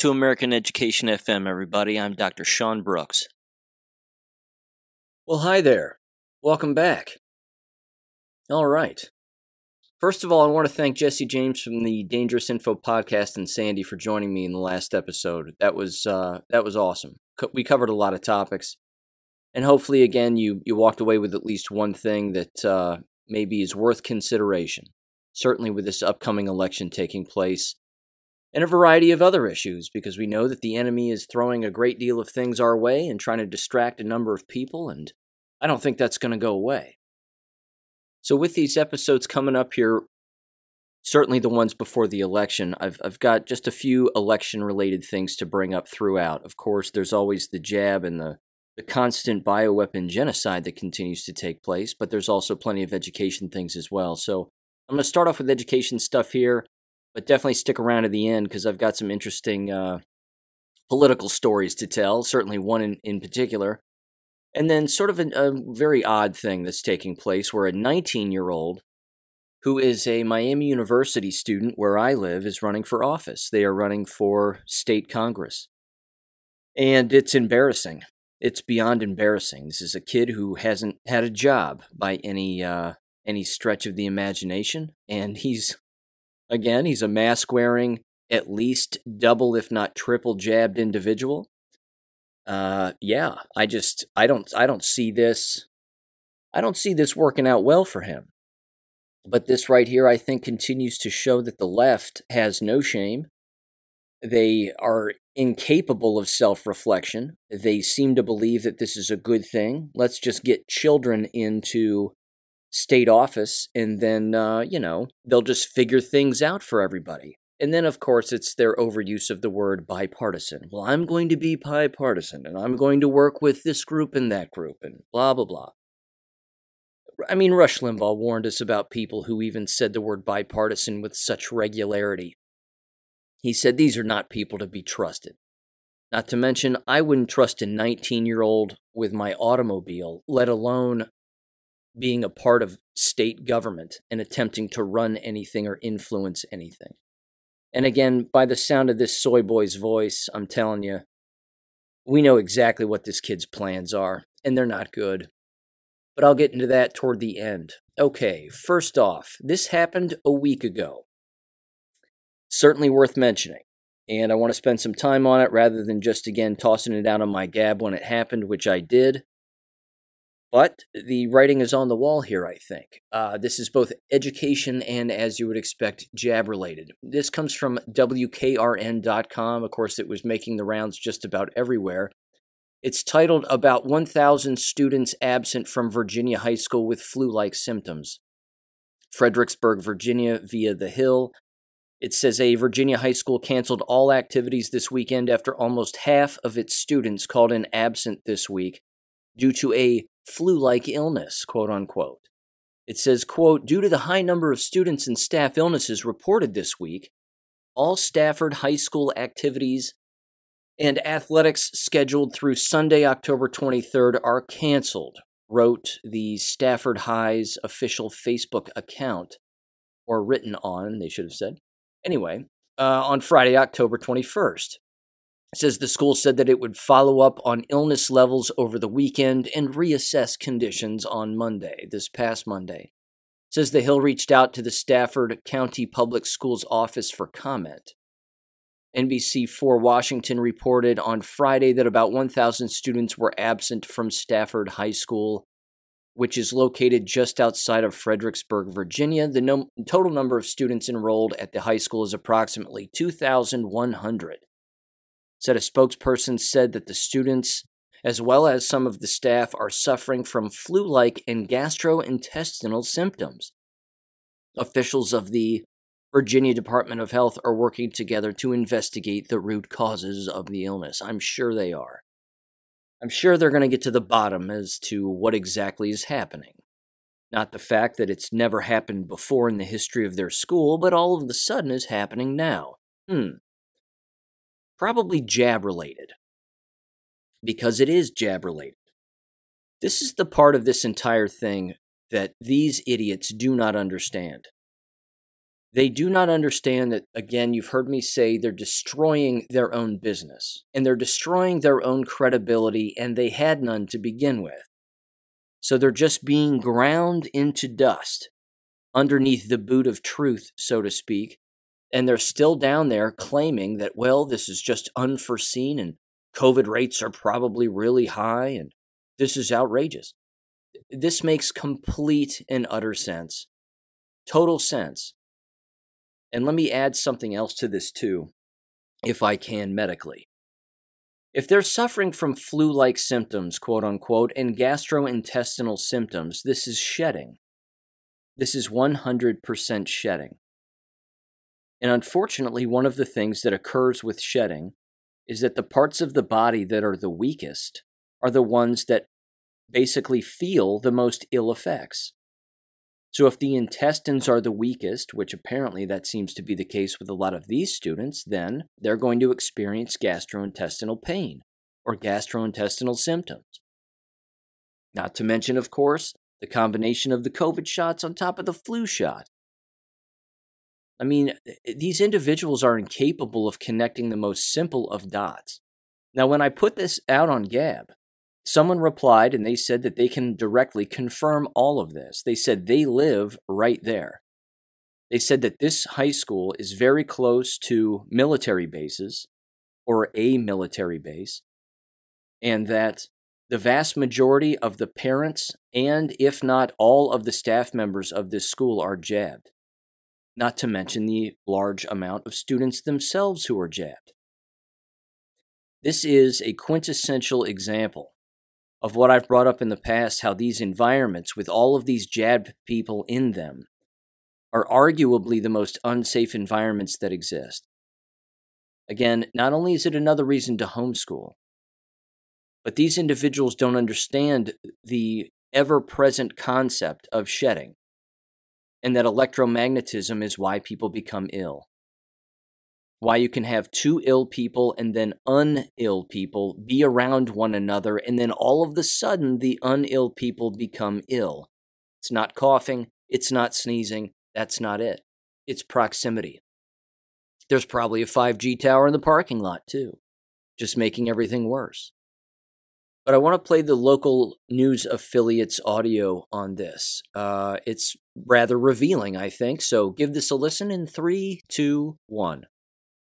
To American Education FM, everybody. I'm Dr. Sean Brooks. Well, hi there. Welcome back. All right. First of all, I want to thank Jesse James from the Dangerous Info podcast and Sandy for joining me in the last episode. That was uh, that was awesome. We covered a lot of topics, and hopefully, again, you you walked away with at least one thing that uh, maybe is worth consideration. Certainly, with this upcoming election taking place, and a variety of other issues, because we know that the enemy is throwing a great deal of things our way and trying to distract a number of people, and I don't think that's going to go away. So, with these episodes coming up here, certainly the ones before the election, I've, I've got just a few election related things to bring up throughout. Of course, there's always the jab and the, the constant bioweapon genocide that continues to take place, but there's also plenty of education things as well. So, I'm going to start off with education stuff here, but definitely stick around to the end because I've got some interesting uh, political stories to tell, certainly one in, in particular. And then, sort of a, a very odd thing that's taking place where a 19 year old who is a Miami University student where I live is running for office. They are running for state Congress. And it's embarrassing. It's beyond embarrassing. This is a kid who hasn't had a job by any uh, any stretch of the imagination, and he's again he's a mask wearing, at least double if not triple jabbed individual uh, yeah, I just I don't I don't see this I don't see this working out well for him. But this right here, I think, continues to show that the left has no shame. They are incapable of self reflection. They seem to believe that this is a good thing. Let's just get children into state office and then, uh, you know, they'll just figure things out for everybody. And then, of course, it's their overuse of the word bipartisan. Well, I'm going to be bipartisan and I'm going to work with this group and that group and blah, blah, blah. I mean, Rush Limbaugh warned us about people who even said the word bipartisan with such regularity. He said these are not people to be trusted. Not to mention, I wouldn't trust a 19 year old with my automobile, let alone being a part of state government and attempting to run anything or influence anything. And again, by the sound of this soy boy's voice, I'm telling you, we know exactly what this kid's plans are, and they're not good. But I'll get into that toward the end. Okay, first off, this happened a week ago. Certainly worth mentioning. And I want to spend some time on it rather than just again tossing it out on my gab when it happened, which I did. But the writing is on the wall here, I think. Uh, this is both education and, as you would expect, jab related. This comes from WKRN.com. Of course, it was making the rounds just about everywhere. It's titled About 1,000 Students Absent from Virginia High School with Flu like Symptoms. Fredericksburg, Virginia, via The Hill. It says a Virginia high school canceled all activities this weekend after almost half of its students called in absent this week due to a flu like illness, quote unquote. It says, quote, due to the high number of students and staff illnesses reported this week, all Stafford High School activities and athletics scheduled through Sunday, October 23rd are canceled, wrote the Stafford High's official Facebook account, or written on, they should have said. Anyway, uh, on Friday, October 21st. Says the school said that it would follow up on illness levels over the weekend and reassess conditions on Monday, this past Monday. Says the Hill reached out to the Stafford County Public Schools office for comment. NBC4 Washington reported on Friday that about 1,000 students were absent from Stafford High School, which is located just outside of Fredericksburg, Virginia. The no- total number of students enrolled at the high school is approximately 2,100 said a spokesperson said that the students, as well as some of the staff, are suffering from flu like and gastrointestinal symptoms. Officials of the Virginia Department of Health are working together to investigate the root causes of the illness. I'm sure they are. I'm sure they're going to get to the bottom as to what exactly is happening. Not the fact that it's never happened before in the history of their school, but all of a sudden is happening now. Hmm probably jab related. Because it is jab related. This is the part of this entire thing that these idiots do not understand. They do not understand that, again, you've heard me say they're destroying their own business and they're destroying their own credibility, and they had none to begin with. So they're just being ground into dust underneath the boot of truth, so to speak. And they're still down there claiming that, well, this is just unforeseen and COVID rates are probably really high and this is outrageous. This makes complete and utter sense. Total sense. And let me add something else to this too, if I can medically. If they're suffering from flu like symptoms, quote unquote, and gastrointestinal symptoms, this is shedding. This is 100% shedding. And unfortunately, one of the things that occurs with shedding is that the parts of the body that are the weakest are the ones that basically feel the most ill effects. So, if the intestines are the weakest, which apparently that seems to be the case with a lot of these students, then they're going to experience gastrointestinal pain or gastrointestinal symptoms. Not to mention, of course, the combination of the COVID shots on top of the flu shot. I mean, eh, eh, these individuals are incapable of connecting the most simple of dots. Now, when I put this out on Gab, Someone replied and they said that they can directly confirm all of this. They said they live right there. They said that this high school is very close to military bases or a military base, and that the vast majority of the parents and, if not all, of the staff members of this school are jabbed, not to mention the large amount of students themselves who are jabbed. This is a quintessential example of what I've brought up in the past how these environments, with all of these jabbed people in them, are arguably the most unsafe environments that exist. Again, not only is it another reason to homeschool, but these individuals don't understand the ever present concept of shedding and that electromagnetism is why people become ill why you can have two ill people and then unill people be around one another, and then all of the sudden the unill people become ill. It's not coughing, it's not sneezing, that's not it. It's proximity. There's probably a 5G tower in the parking lot, too, just making everything worse. But I want to play the local news affiliates audio on this. Uh, it's rather revealing, I think. So give this a listen in three, two, one.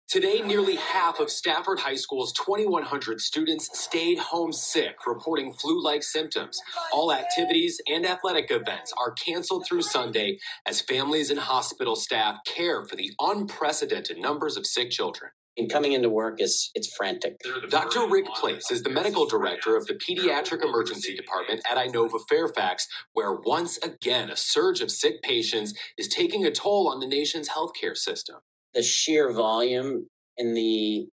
Today, nearly half of Stafford High School's 2,100 students stayed home sick, reporting flu like symptoms. All activities and athletic events are canceled through Sunday as families and hospital staff care for the unprecedented numbers of sick children. And coming into work is it's frantic. Dr. Rick Place is the medical director of the pediatric emergency department at Inova Fairfax, where once again a surge of sick patients is taking a toll on the nation's healthcare system the sheer volume and the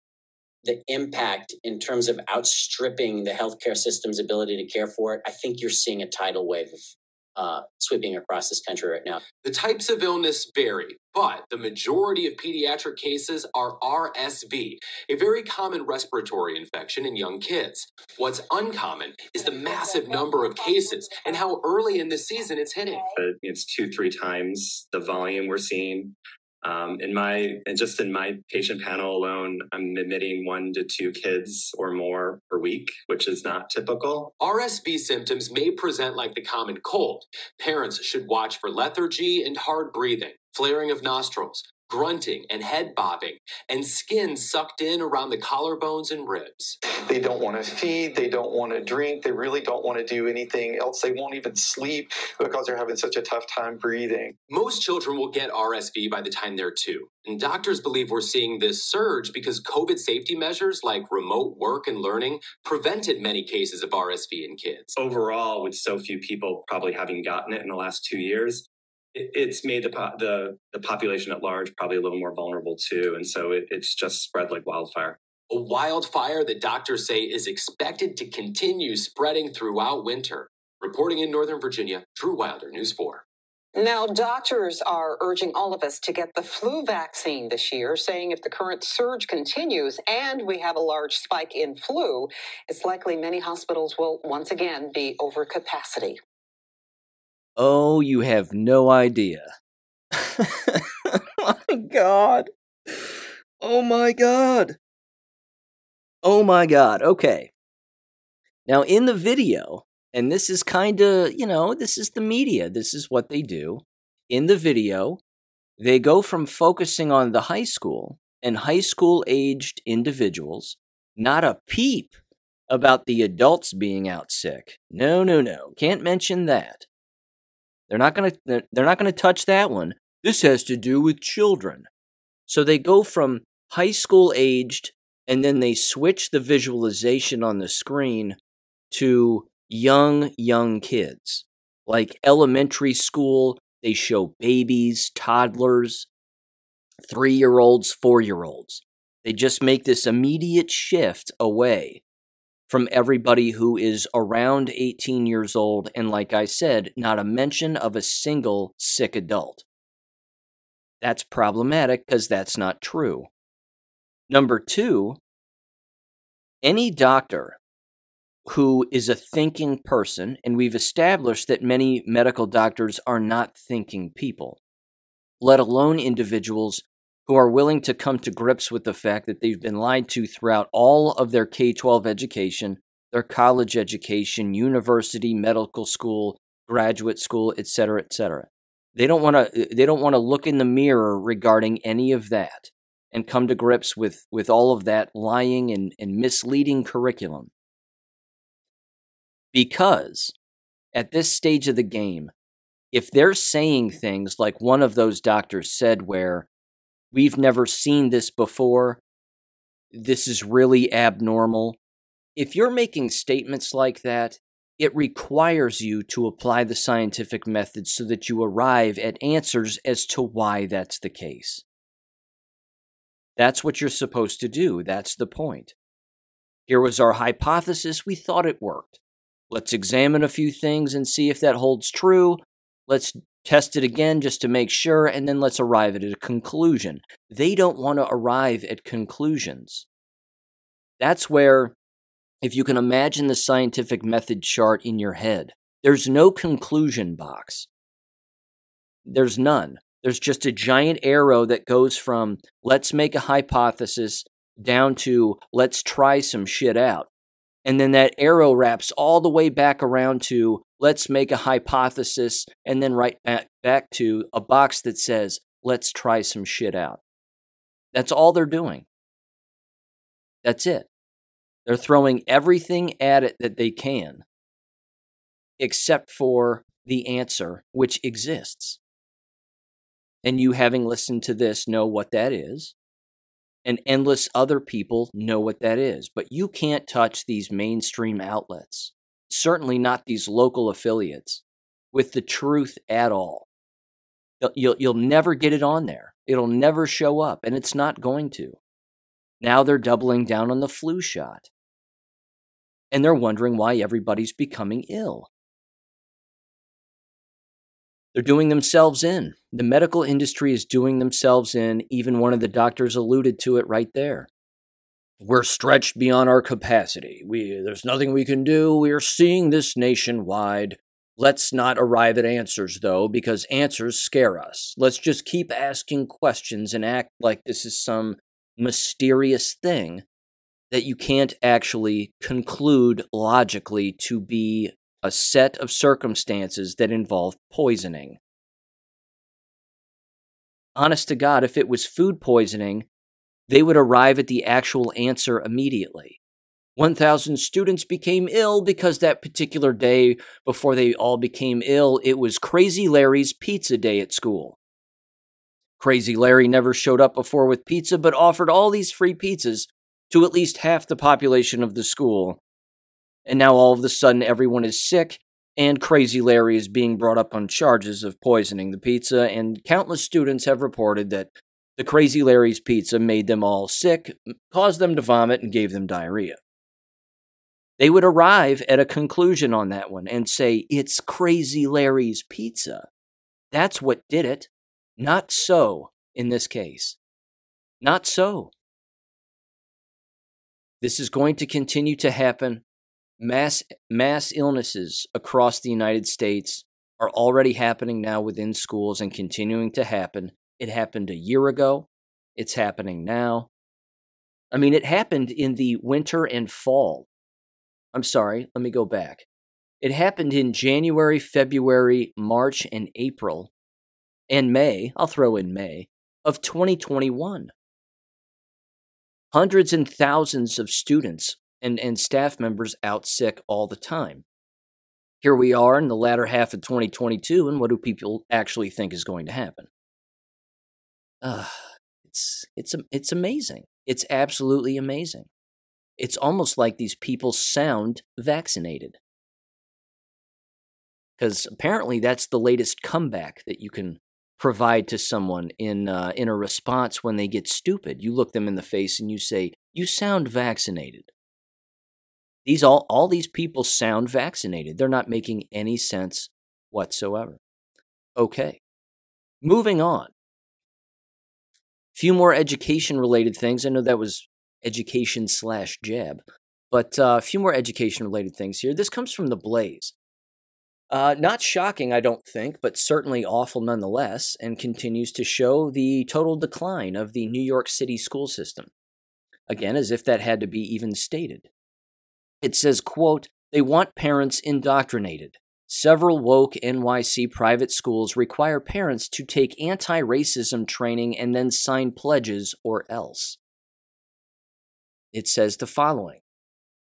the impact in terms of outstripping the healthcare system's ability to care for it, I think you're seeing a tidal wave of uh, sweeping across this country right now. The types of illness vary, but the majority of pediatric cases are RSV, a very common respiratory infection in young kids. What's uncommon is the massive number of cases and how early in the season it's hitting. Uh, it's two, three times the volume we're seeing um, in my and just in my patient panel alone, I'm admitting one to two kids or more per week, which is not typical. RSV symptoms may present like the common cold. Parents should watch for lethargy and hard breathing, flaring of nostrils, grunting and head bobbing, and skin sucked in around the collarbones and ribs. They don't want to feed, they don't want to drink, they really don't want to do anything else. They won't even sleep because they're having such a tough time breathing. Most children will get RSV by the time they're two. And doctors believe we're seeing this surge because COVID safety measures like remote work and learning prevented many cases of RSV in kids. Overall, with so few people probably having gotten it in the last two years, it's made the, the the population at large probably a little more vulnerable too, and so it, it's just spread like wildfire. A wildfire that doctors say is expected to continue spreading throughout winter. Reporting in Northern Virginia, Drew Wilder, News 4. Now, doctors are urging all of us to get the flu vaccine this year, saying if the current surge continues and we have a large spike in flu, it's likely many hospitals will once again be over capacity. Oh, you have no idea. my god. Oh my god. Oh my god. Okay. Now, in the video, and this is kind of, you know, this is the media, this is what they do. In the video, they go from focusing on the high school and high school aged individuals, not a peep about the adults being out sick. No, no, no. Can't mention that. They're not going to they're not going to touch that one. This has to do with children. So they go from high school aged and then they switch the visualization on the screen to young young kids. Like elementary school, they show babies, toddlers, 3-year-olds, 4-year-olds. They just make this immediate shift away from everybody who is around 18 years old, and like I said, not a mention of a single sick adult. That's problematic because that's not true. Number two, any doctor who is a thinking person, and we've established that many medical doctors are not thinking people, let alone individuals who are willing to come to grips with the fact that they've been lied to throughout all of their K 12 education, their college education, university, medical school, graduate school, etc., etc. They don't want to they don't want to look in the mirror regarding any of that and come to grips with with all of that lying and, and misleading curriculum. Because at this stage of the game, if they're saying things like one of those doctors said where we've never seen this before. This is really abnormal. If you're making statements like that, it requires you to apply the scientific method so that you arrive at answers as to why that's the case. That's what you're supposed to do. That's the point. Here was our hypothesis. We thought it worked. Let's examine a few things and see if that holds true. Let's test it again just to make sure, and then let's arrive at a conclusion. They don't want to arrive at conclusions. That's where, if you can imagine the scientific method chart in your head, there's no conclusion box. There's none. There's just a giant arrow that goes from let's make a hypothesis down to let's try some shit out. And then that arrow wraps all the way back around to let's make a hypothesis and then right back, back to a box that says let's try some shit out. That's all they're doing. That's it. They're throwing everything at it that they can, except for the answer, which exists. And you, having listened to this, know what that is and endless other people know what that is. But you can't touch these mainstream outlets, certainly not these local affiliates, with the truth at all. You'll, you'll never get it on there. It'll never show up, and it's not going to. Now they're doubling down on the flu shot. And they're wondering why everybody's becoming ill. They're doing themselves in. The medical industry is doing themselves in. Even one of the doctors alluded to it right there. We're stretched beyond our capacity. We, there's nothing we can do. We are seeing this nationwide. Let's not arrive at answers, though, because answers scare us. Let's just keep asking questions and act like this is some mysterious thing that you can't actually conclude logically to be a set of circumstances that involve poisoning. Honest to God, if it was food poisoning, they would arrive at the actual answer immediately. 1,000 students became ill because that particular day before they all became ill, it was Crazy Larry's pizza day at school. Crazy Larry never showed up before with pizza, but offered all these free pizzas to at least half the population of the school and now all of a sudden everyone is sick, and Crazy Larry is being brought up on charges of poisoning the pizza, and countless students have reported that the Crazy Larry's pizza made them all sick, caused them to vomit, and gave them diarrhea. They would arrive at a conclusion on that one and say, it's Crazy Larry's pizza. That's what did it. Not so in this case. Not so. This is going to continue to happen mass mass illnesses across the United States are already happening now within schools and continuing to happen. It happened a year ago. It's happening now. I mean, it happened in the winter and fall. I'm sorry, let me go back. It happened in January, February, March, and April, and May, I'll throw in May, of 2021. Hundreds and thousands of students and, and staff members out sick all the time. Here we are in the latter half of 2022, and what do people actually think is going to happen? Uh, it's, it's, it's amazing. It's absolutely amazing. It's almost like these people sound vaccinated because apparently that's the latest comeback that you can provide to someone in uh, in a response when they get stupid. You look them in the face and you say, "You sound vaccinated." These all all these people sound vaccinated. They're not making any sense whatsoever. Okay, moving on. A Few more education related things. I know that was education slash jab, but uh, a few more education related things here. This comes from the Blaze. Uh, not shocking, I don't think, but certainly awful nonetheless, and continues to show the total decline of the New York City school system. Again, as if that had to be even stated. It says, quote, they want parents indoctrinated. Several woke NYC private schools require parents to take anti racism training and then sign pledges or else. It says the following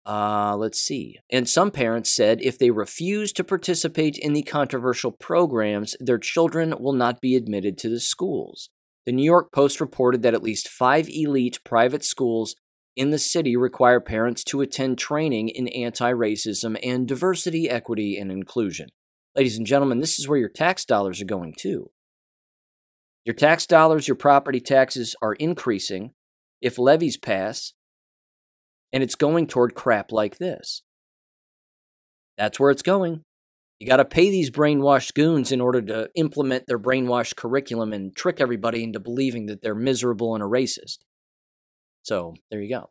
uh, let's see. And some parents said if they refuse to participate in the controversial programs, their children will not be admitted to the schools. The New York Post reported that at least five elite private schools in the city require parents to attend training in anti racism and diversity, equity, and inclusion. Ladies and gentlemen, this is where your tax dollars are going to. Your tax dollars, your property taxes are increasing. If levies pass, and it's going toward crap like this. That's where it's going. You got to pay these brainwashed goons in order to implement their brainwashed curriculum and trick everybody into believing that they're miserable and a racist. So there you go.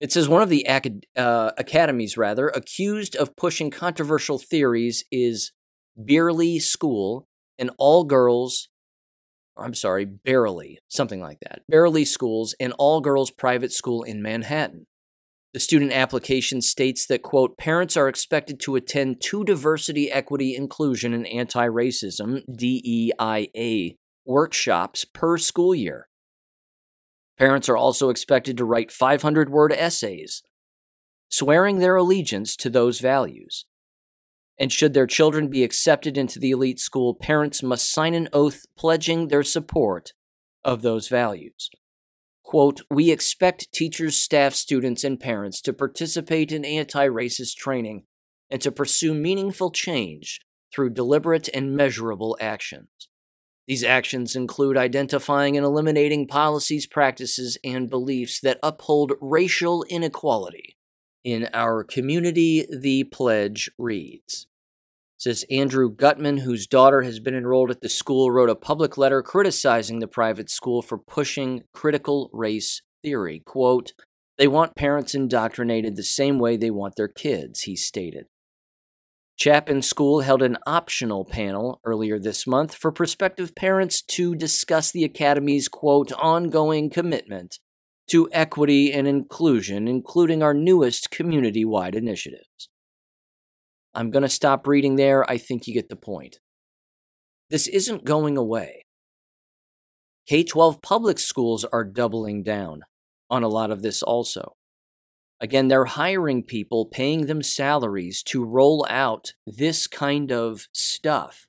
It says one of the acad- uh, academies, rather, accused of pushing controversial theories is Bearly School, an all girls, I'm sorry, Barely, something like that. Barely Schools, an all girls private school in Manhattan. The student application states that, quote, parents are expected to attend two diversity, equity, inclusion, and anti racism, DEIA, workshops per school year. Parents are also expected to write 500 word essays, swearing their allegiance to those values. And should their children be accepted into the elite school, parents must sign an oath pledging their support of those values. Quote, we expect teachers, staff, students, and parents to participate in anti racist training and to pursue meaningful change through deliberate and measurable actions. These actions include identifying and eliminating policies, practices, and beliefs that uphold racial inequality. In our community, the pledge reads says Andrew Gutman, whose daughter has been enrolled at the school, wrote a public letter criticizing the private school for pushing critical race theory. Quote, they want parents indoctrinated the same way they want their kids, he stated. Chapin School held an optional panel earlier this month for prospective parents to discuss the Academy's, quote, ongoing commitment to equity and inclusion, including our newest community wide initiatives. I'm going to stop reading there. I think you get the point. This isn't going away. K 12 public schools are doubling down on a lot of this also. Again, they're hiring people, paying them salaries to roll out this kind of stuff.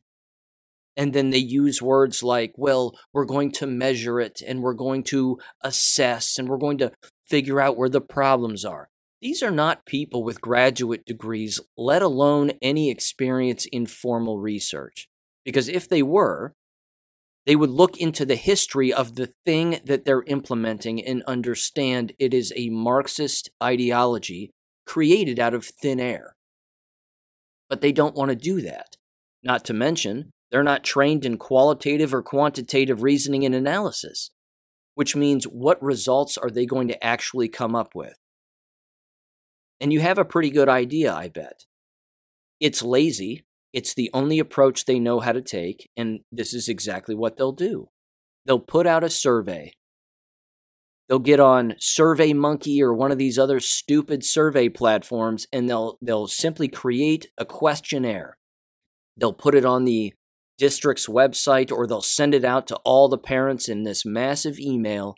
And then they use words like, well, we're going to measure it and we're going to assess and we're going to figure out where the problems are. These are not people with graduate degrees, let alone any experience in formal research. Because if they were, they would look into the history of the thing that they're implementing and understand it is a Marxist ideology created out of thin air. But they don't want to do that. Not to mention, they're not trained in qualitative or quantitative reasoning and analysis, which means what results are they going to actually come up with? And you have a pretty good idea, I bet. It's lazy. It's the only approach they know how to take, and this is exactly what they'll do. they'll put out a survey. They'll get on Survey Monkey or one of these other stupid survey platforms and they'll they'll simply create a questionnaire. They'll put it on the district's website or they'll send it out to all the parents in this massive email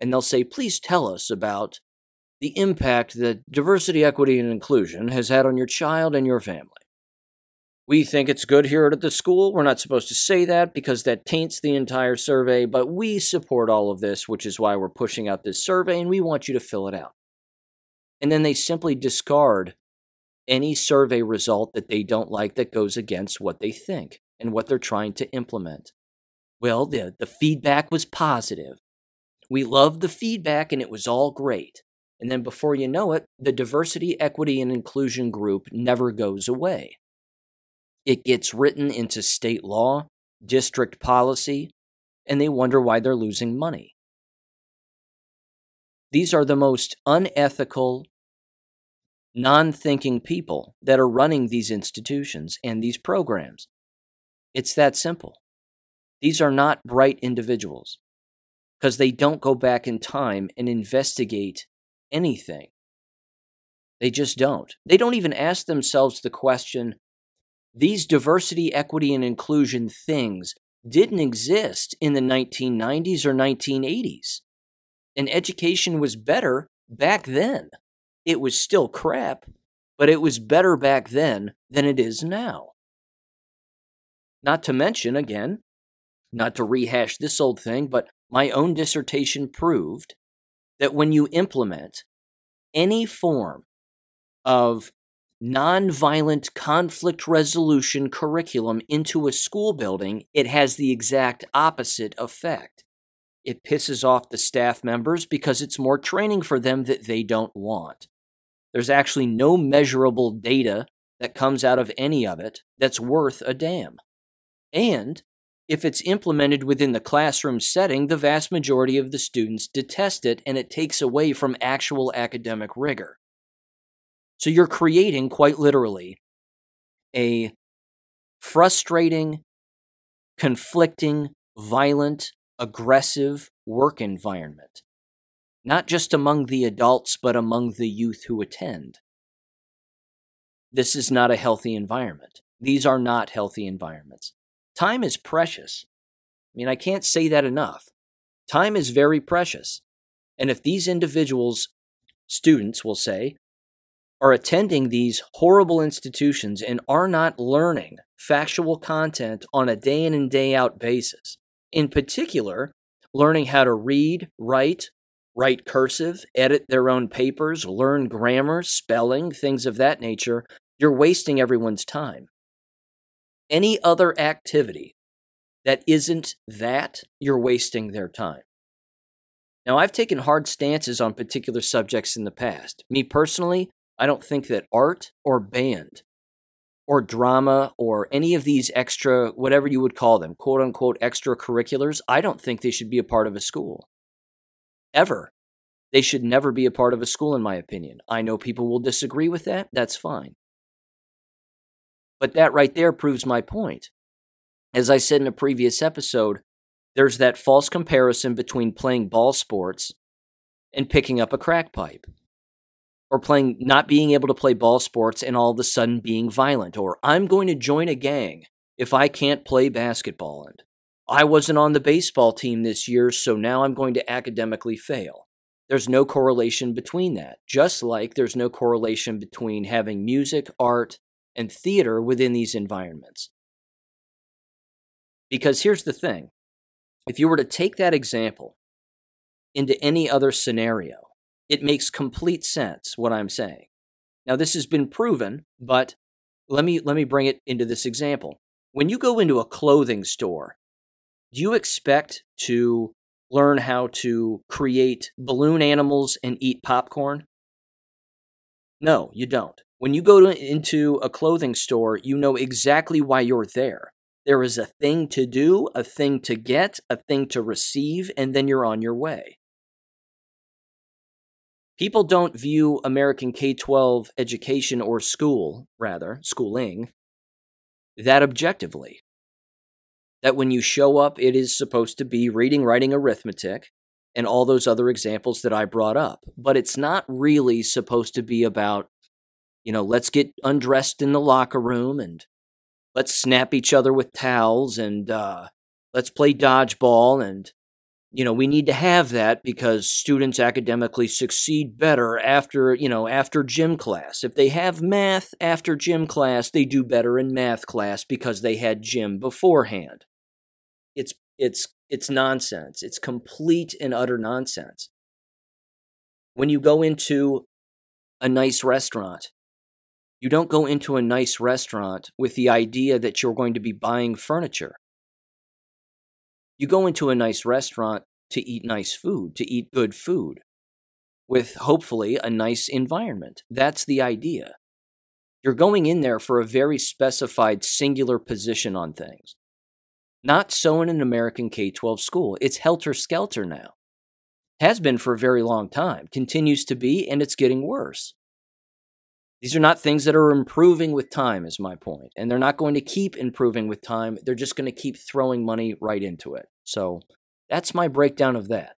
and they'll say, "Please tell us about the impact that diversity, equity, and inclusion has had on your child and your family. We think it's good here at the school. We're not supposed to say that because that taints the entire survey, but we support all of this, which is why we're pushing out this survey and we want you to fill it out. And then they simply discard any survey result that they don't like that goes against what they think and what they're trying to implement. Well, the, the feedback was positive. We loved the feedback and it was all great. And then before you know it, the diversity, equity, and inclusion group never goes away. It gets written into state law, district policy, and they wonder why they're losing money. These are the most unethical, non thinking people that are running these institutions and these programs. It's that simple. These are not bright individuals because they don't go back in time and investigate anything. They just don't. They don't even ask themselves the question these diversity, equity, and inclusion things didn't exist in the 1990s or 1980s. And education was better back then. It was still crap, but it was better back then than it is now. Not to mention, again, not to rehash this old thing, but my own dissertation proved that when you implement any form of nonviolent conflict resolution curriculum into a school building, it has the exact opposite effect. It pisses off the staff members because it's more training for them that they don't want. There's actually no measurable data that comes out of any of it that's worth a damn. And if it's implemented within the classroom setting, the vast majority of the students detest it and it takes away from actual academic rigor. So you're creating, quite literally, a frustrating, conflicting, violent, aggressive work environment, not just among the adults, but among the youth who attend. This is not a healthy environment. These are not healthy environments. Time is precious. I mean, I can't say that enough. Time is very precious. And if these individuals, students will say, are attending these horrible institutions and are not learning factual content on a day in and day out basis, in particular, learning how to read, write, write cursive, edit their own papers, learn grammar, spelling, things of that nature, you're wasting everyone's time any other activity that isn't that, you're wasting their time. Now, I've taken hard stances on particular subjects in the past. Me personally, I don't think that art or band or drama or any of these extra, whatever you would call them, quote unquote, extracurriculars, I don't think they should be a part of a school. Ever. They should never be a part of a school, in my opinion. I know people will disagree with that. That's fine. But that right there proves my point. As I said in a previous episode, there's that false comparison between playing ball sports and picking up a crack pipe. Or playing not being able to play ball sports and all of a sudden being violent. Or I'm going to join a gang if I can't play basketball. And I wasn't on the baseball team this year, so now I'm going to academically fail. There's no correlation between that. Just like there's no correlation between having music, art, and theater within these environments. Because here's the thing if you were to take that example into any other scenario, it makes complete sense what I'm saying. Now, this has been proven, but let me, let me bring it into this example. When you go into a clothing store, do you expect to learn how to create balloon animals and eat popcorn? No, you don't. When you go to, into a clothing store, you know exactly why you're there. There is a thing to do, a thing to get, a thing to receive, and then you're on your way. People don't view American K 12 education or school, rather, schooling, that objectively. that when you show up, it is supposed to be reading, writing, arithmetic, and all those other examples that I brought up. But it's not really supposed to be about, you know, let's get undressed in the locker room and let's snap each other with towels and uh, let's play dodgeball and you know we need to have that because students academically succeed better after you know after gym class. If they have math after gym class they do better in math class because they had gym beforehand. It's it's it's nonsense. It's complete and utter nonsense. When you go into a nice restaurant you don't go into a nice restaurant with the idea that you're going to be buying furniture you go into a nice restaurant to eat nice food, to eat good food, with hopefully a nice environment. That's the idea. You're going in there for a very specified singular position on things. Not so in an American K 12 school. It's helter skelter now. Has been for a very long time, continues to be, and it's getting worse. These are not things that are improving with time, is my point. And they're not going to keep improving with time. They're just going to keep throwing money right into it. So that's my breakdown of that.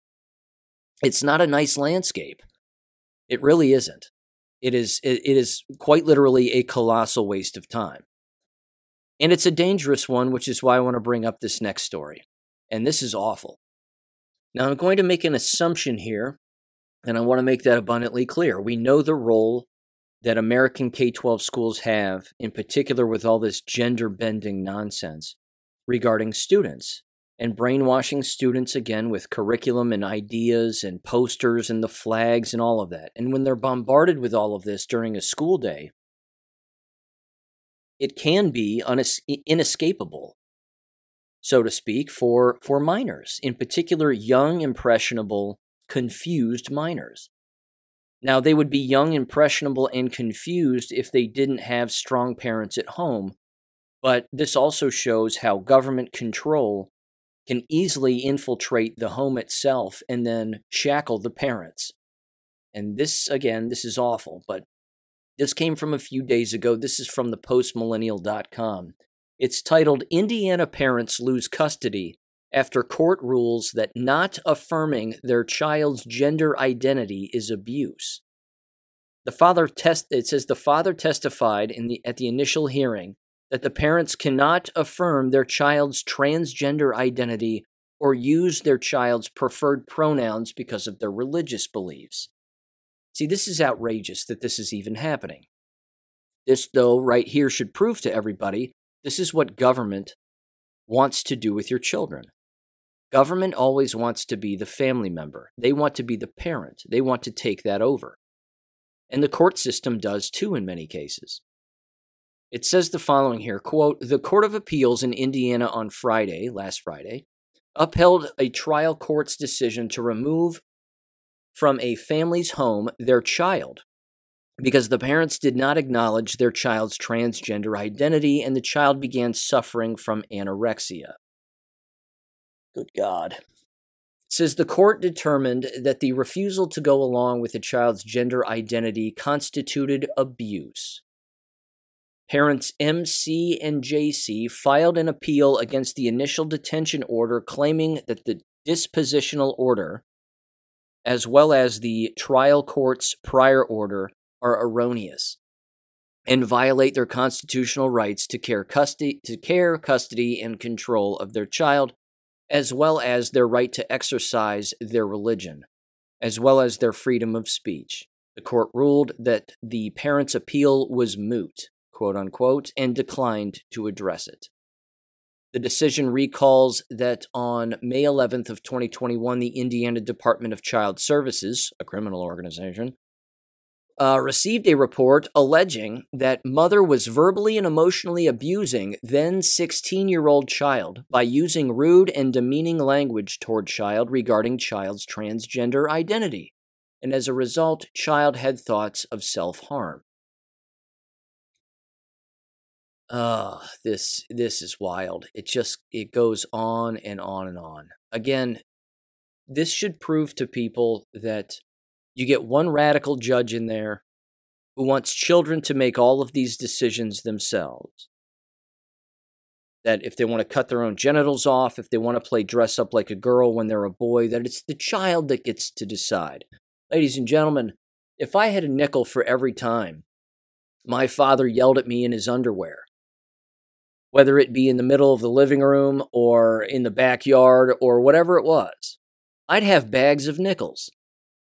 It's not a nice landscape. It really isn't. It is, it is quite literally a colossal waste of time. And it's a dangerous one, which is why I want to bring up this next story. And this is awful. Now, I'm going to make an assumption here, and I want to make that abundantly clear. We know the role that American K 12 schools have, in particular with all this gender bending nonsense regarding students and brainwashing students again with curriculum and ideas and posters and the flags and all of that. And when they're bombarded with all of this during a school day, it can be unes- inescapable, so to speak, for, for minors, in particular young, impressionable, confused minors. Now, they would be young, impressionable, and confused if they didn't have strong parents at home, but this also shows how government control can easily infiltrate the home itself and then shackle the parents. And this, again, this is awful, but this came from a few days ago. This is from the postmillennial.com. It's titled Indiana Parents Lose Custody after court rules that not affirming their child's gender identity is abuse. The father test it says the father testified in the at the initial hearing that the parents cannot affirm their child's transgender identity or use their child's preferred pronouns because of their religious beliefs. See, this is outrageous that this is even happening. This, though, right here should prove to everybody this is what government wants to do with your children. Government always wants to be the family member. They want to be the parent. They want to take that over. And the court system does too in many cases. It says the following here quote, The Court of Appeals in Indiana on Friday, last Friday, upheld a trial court's decision to remove from a family's home their child because the parents did not acknowledge their child's transgender identity and the child began suffering from anorexia. Good God. Says the court determined that the refusal to go along with the child's gender identity constituted abuse. Parents MC and JC filed an appeal against the initial detention order, claiming that the dispositional order, as well as the trial court's prior order, are erroneous and violate their constitutional rights to care, custody, to care, custody, and control of their child as well as their right to exercise their religion, as well as their freedom of speech. The court ruled that the parents' appeal was moot, quote unquote, and declined to address it. The decision recalls that on May 11th of 2021, the Indiana Department of Child Services, a criminal organization, uh, received a report alleging that mother was verbally and emotionally abusing then 16 year old child by using rude and demeaning language toward child regarding child's transgender identity and as a result child had thoughts of self-harm. Uh this this is wild. It just it goes on and on and on. Again this should prove to people that you get one radical judge in there who wants children to make all of these decisions themselves. that if they want to cut their own genitals off, if they want to play dress up like a girl when they're a boy, that it's the child that gets to decide. Ladies and gentlemen, if I had a nickel for every time my father yelled at me in his underwear, whether it be in the middle of the living room or in the backyard or whatever it was, I'd have bags of nickels.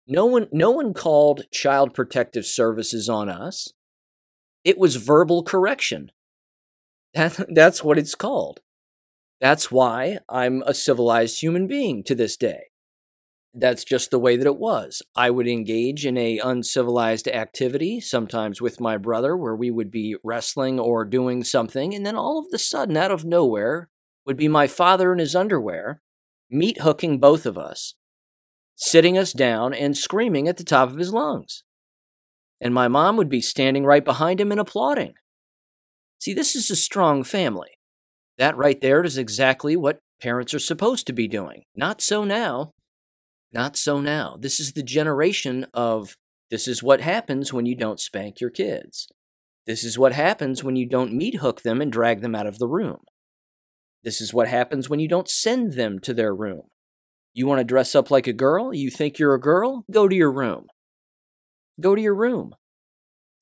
No one, no one called Child Protective Services on us. It was verbal correction. That, that's what it's called. That's why I'm a civilized human being to this day. That's just the way that it was. I would engage in a uncivilized activity, sometimes with my brother, where we would be wrestling or doing something, and then all of the sudden, out of nowhere, would be my father in his underwear, meat hooking both of us, sitting us down and screaming at the top of his lungs. And my mom would be standing right behind him and applauding. See, this is a strong family. That right there is exactly what parents are supposed to be doing. Not so now. Not so now. This is the generation of this is what happens when you don't spank your kids. This is what happens when you don't meat hook them and drag them out of the room. This is what happens when you don't send them to their room. You want to dress up like a girl? You think you're a girl? Go to your room. Go to your room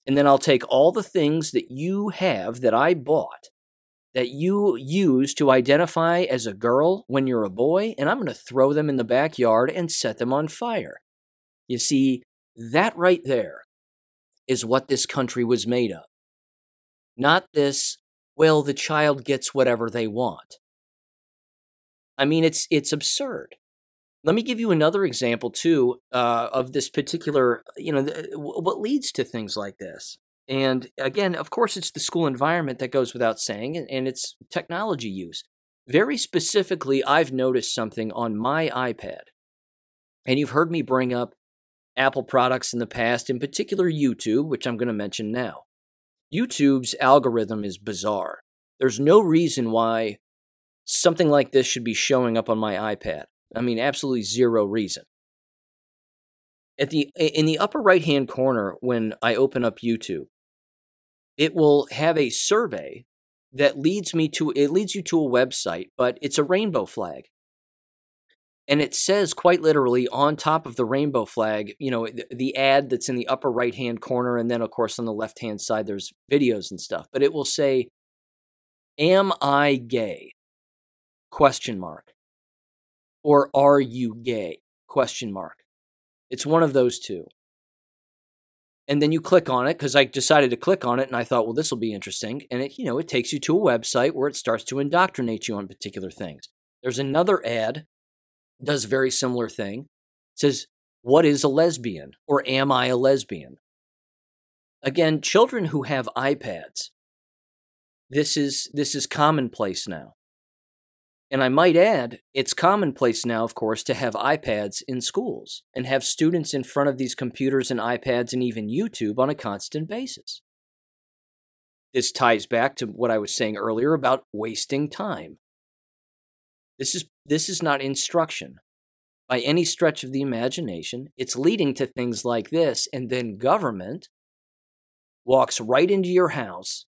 and then I'll take all the things that you have that I bought that you use to identify as a girl when you're a boy, and I'm going to throw them in the backyard and set them on fire. You see, that right there is what this country was made of. Not this, well, the child gets whatever they want. I mean, it's, it's absurd. Let me give you another example too uh, of this particular, you know, th- what leads to things like this. And again, of course, it's the school environment that goes without saying, and, and it's technology use. Very specifically, I've noticed something on my iPad, and you've heard me bring up Apple products in the past, in particular YouTube, which I'm going to mention now. YouTube's algorithm is bizarre. There's no reason why something like this should be showing up on my iPad. I mean, absolutely zero reason. At the in the upper right hand corner, when I open up YouTube, it will have a survey that leads me to it leads you to a website, but it's a rainbow flag. And it says quite literally on top of the rainbow flag, you know, the, the ad that's in the upper right hand corner, and then of course on the left hand side there's videos and stuff. But it will say, "Am I gay?" Question mark or are you gay? Question mark. It's one of those two. And then you click on it because I decided to click on it and I thought, well, this will be interesting. And it, you know, it takes you to a website where it starts to indoctrinate you on particular things. There's another ad, does very similar thing. It says, What is a lesbian? Or am I a lesbian? Again, children who have iPads, this is this is commonplace now. And I might add, it's commonplace now, of course, to have iPads in schools and have students in front of these computers and iPads and even YouTube on a constant basis. This ties back to what I was saying earlier about wasting time. This is, this is not instruction by any stretch of the imagination. It's leading to things like this, and then government walks right into your house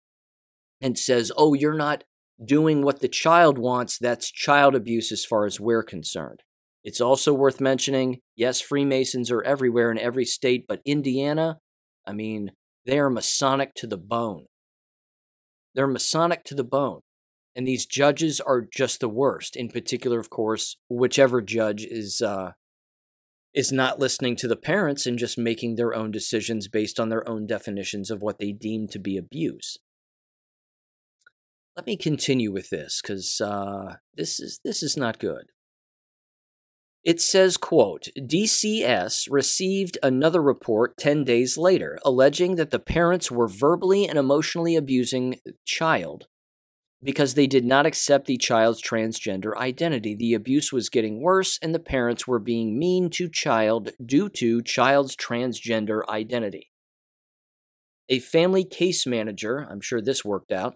and says, Oh, you're not doing what the child wants, that's child abuse as far as we're concerned. It's also worth mentioning yes, Freemasons are everywhere in every state, but Indiana, I mean, they are Masonic to the bone. They're Masonic to the bone. And these judges are just the worst. In particular, of course, whichever judge is uh, is not listening to the parents and just making their own decisions based on their own definitions of what they deem to be abuse let me continue with this because uh, this is this is not good. It says, quote, DCS received another report 10 days later alleging that the parents were verbally and emotionally abusing child because they did not accept the child's transgender identity. The abuse was getting worse and the parents were being mean to child due to child's transgender identity. A family case manager, I'm sure this worked out,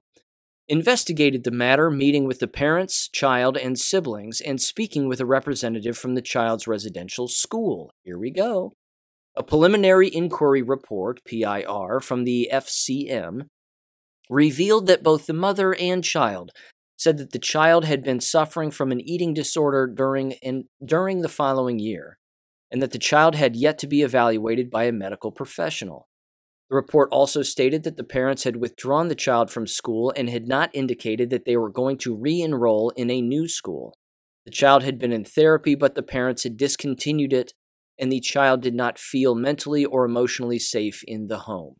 investigated the matter, meeting with the parents, child, and siblings, and speaking with a representative from the child's residential school. Here we go. A preliminary inquiry report, PIR, from the FCM revealed that both the mother and child said that the child had been suffering from an eating disorder during in, during the following year, and that the child had yet to be evaluated by a medical professional. The report also stated that the parents had withdrawn the child from school and had not indicated that they were going to re enroll in a new school. The child had been in therapy, but the parents had discontinued it, and the child did not feel mentally or emotionally safe in the home.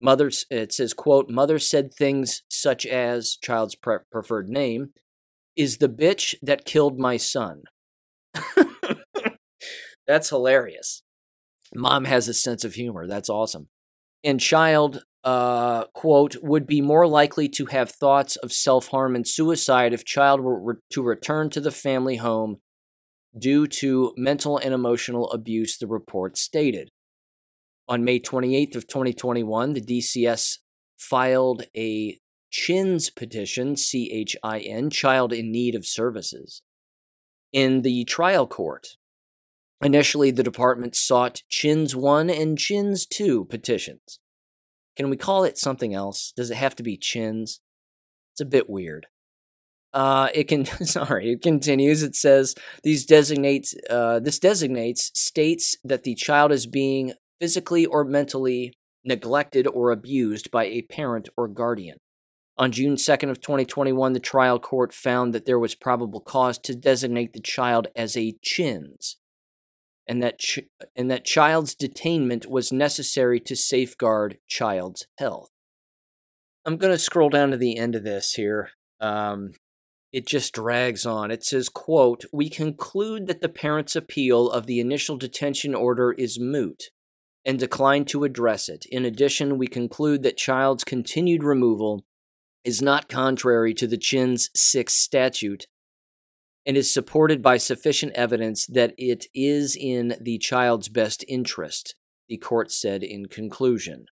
Mother, it says, quote, mother said things such as, child's pre- preferred name, is the bitch that killed my son. That's hilarious. Mom has a sense of humor. That's awesome and child uh, quote would be more likely to have thoughts of self-harm and suicide if child were re- to return to the family home due to mental and emotional abuse the report stated. On may 28th of 2021 the dcs filed a chins petition c-h-i-n child in need of services in the trial court Initially, the department sought Chins 1 and Chins 2 petitions. Can we call it something else? Does it have to be Chins? It's a bit weird. Uh, it can sorry, it continues. It says these designates uh, this designates states that the child is being physically or mentally neglected or abused by a parent or guardian. On June 2nd of 2021, the trial court found that there was probable cause to designate the child as a chins and that ch- and that child's detainment was necessary to safeguard child's health. I'm going to scroll down to the end of this here. Um, it just drags on. It says, quote, We conclude that the parent's appeal of the initial detention order is moot and decline to address it. In addition, we conclude that child's continued removal is not contrary to the Chin's 6 statute and is supported by sufficient evidence that it is in the child's best interest, the court said in conclusion.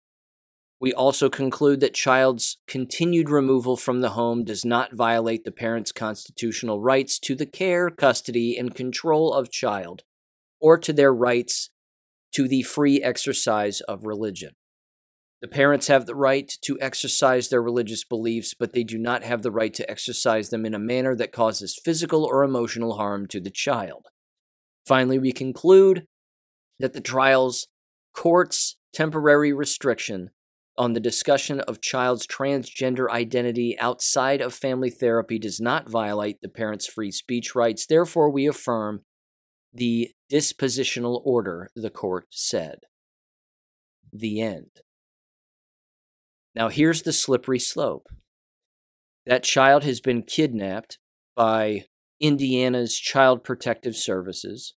We also conclude that child's continued removal from the home does not violate the parent's constitutional rights to the care, custody, and control of child, or to their rights to the free exercise of religion. The parents have the right to exercise their religious beliefs, but they do not have the right to exercise them in a manner that causes physical or emotional harm to the child. Finally, we conclude that the trial's court's temporary restriction on the discussion of child's transgender identity outside of family therapy does not violate the parent's free speech rights. Therefore, we affirm the dispositional order, the court said. The end. Now, here's the slippery slope. That child has been kidnapped by Indiana's Child Protective Services,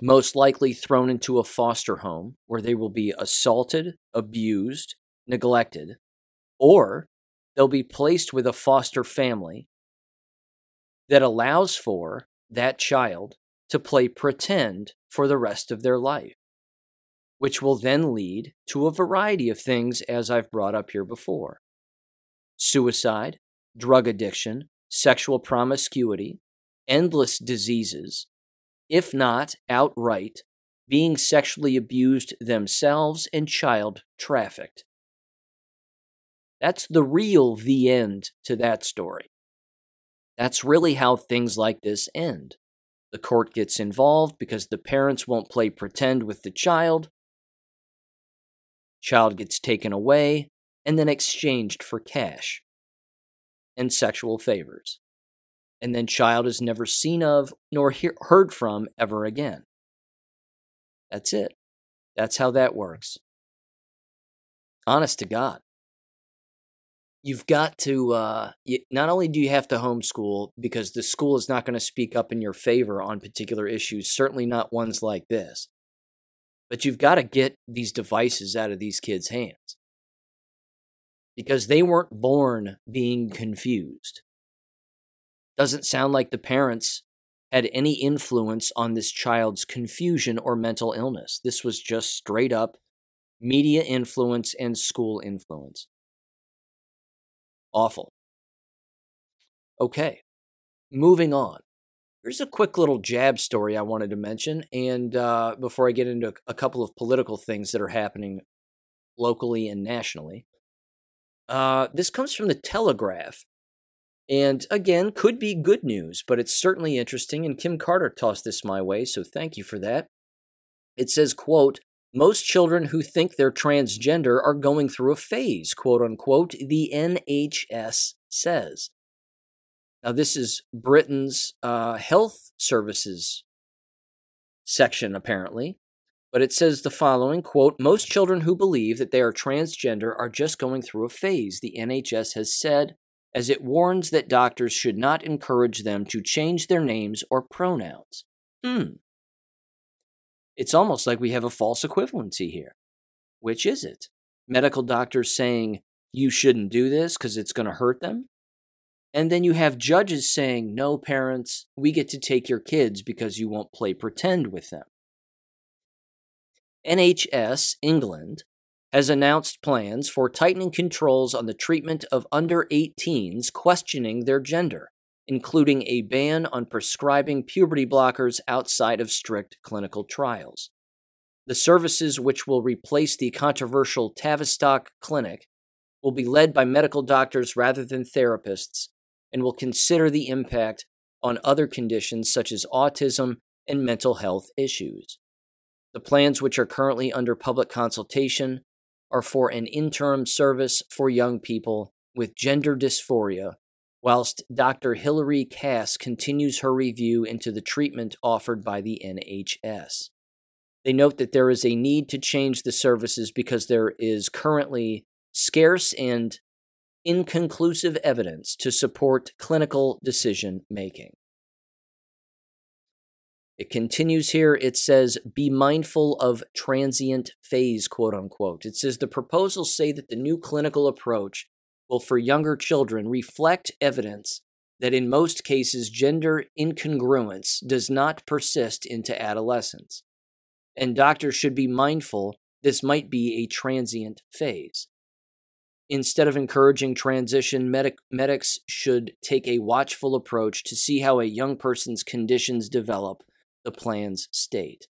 most likely thrown into a foster home where they will be assaulted, abused, neglected, or they'll be placed with a foster family that allows for that child to play pretend for the rest of their life which will then lead to a variety of things as I've brought up here before suicide, drug addiction, sexual promiscuity, endless diseases, if not outright being sexually abused themselves and child trafficked. That's the real the end to that story. That's really how things like this end. The court gets involved because the parents won't play pretend with the child, Child gets taken away and then exchanged for cash and sexual favors. And then child is never seen of nor he- heard from ever again. That's it. That's how that works. Honest to God. You've got to, uh, you, not only do you have to homeschool because the school is not going to speak up in your favor on particular issues, certainly not ones like this, but you've got to get these devices out of these kids' hands because they weren't born being confused. Doesn't sound like the parents had any influence on this child's confusion or mental illness. This was just straight up media influence and school influence. Awful. Okay, moving on. Here's a quick little jab story I wanted to mention, and uh, before I get into a couple of political things that are happening locally and nationally. Uh, this comes from the Telegraph. And again, could be good news, but it's certainly interesting. And Kim Carter tossed this my way, so thank you for that. It says, quote, most children who think they're transgender are going through a phase, quote unquote, the NHS says. Now, this is Britain's uh, health services section, apparently. But it says the following quote, Most children who believe that they are transgender are just going through a phase, the NHS has said, as it warns that doctors should not encourage them to change their names or pronouns. Hmm. It's almost like we have a false equivalency here. Which is it? Medical doctors saying you shouldn't do this because it's going to hurt them? And then you have judges saying, no, parents, we get to take your kids because you won't play pretend with them. NHS England has announced plans for tightening controls on the treatment of under 18s questioning their gender, including a ban on prescribing puberty blockers outside of strict clinical trials. The services, which will replace the controversial Tavistock Clinic, will be led by medical doctors rather than therapists and will consider the impact on other conditions such as autism and mental health issues. The plans, which are currently under public consultation, are for an interim service for young people with gender dysphoria, whilst Dr. Hilary Cass continues her review into the treatment offered by the NHS. They note that there is a need to change the services because there is currently scarce and inconclusive evidence to support clinical decision making. It continues here. It says, be mindful of transient phase, quote unquote. It says the proposals say that the new clinical approach will, for younger children, reflect evidence that in most cases gender incongruence does not persist into adolescence. And doctors should be mindful this might be a transient phase. Instead of encouraging transition, medic- medics should take a watchful approach to see how a young person's conditions develop the plan's state.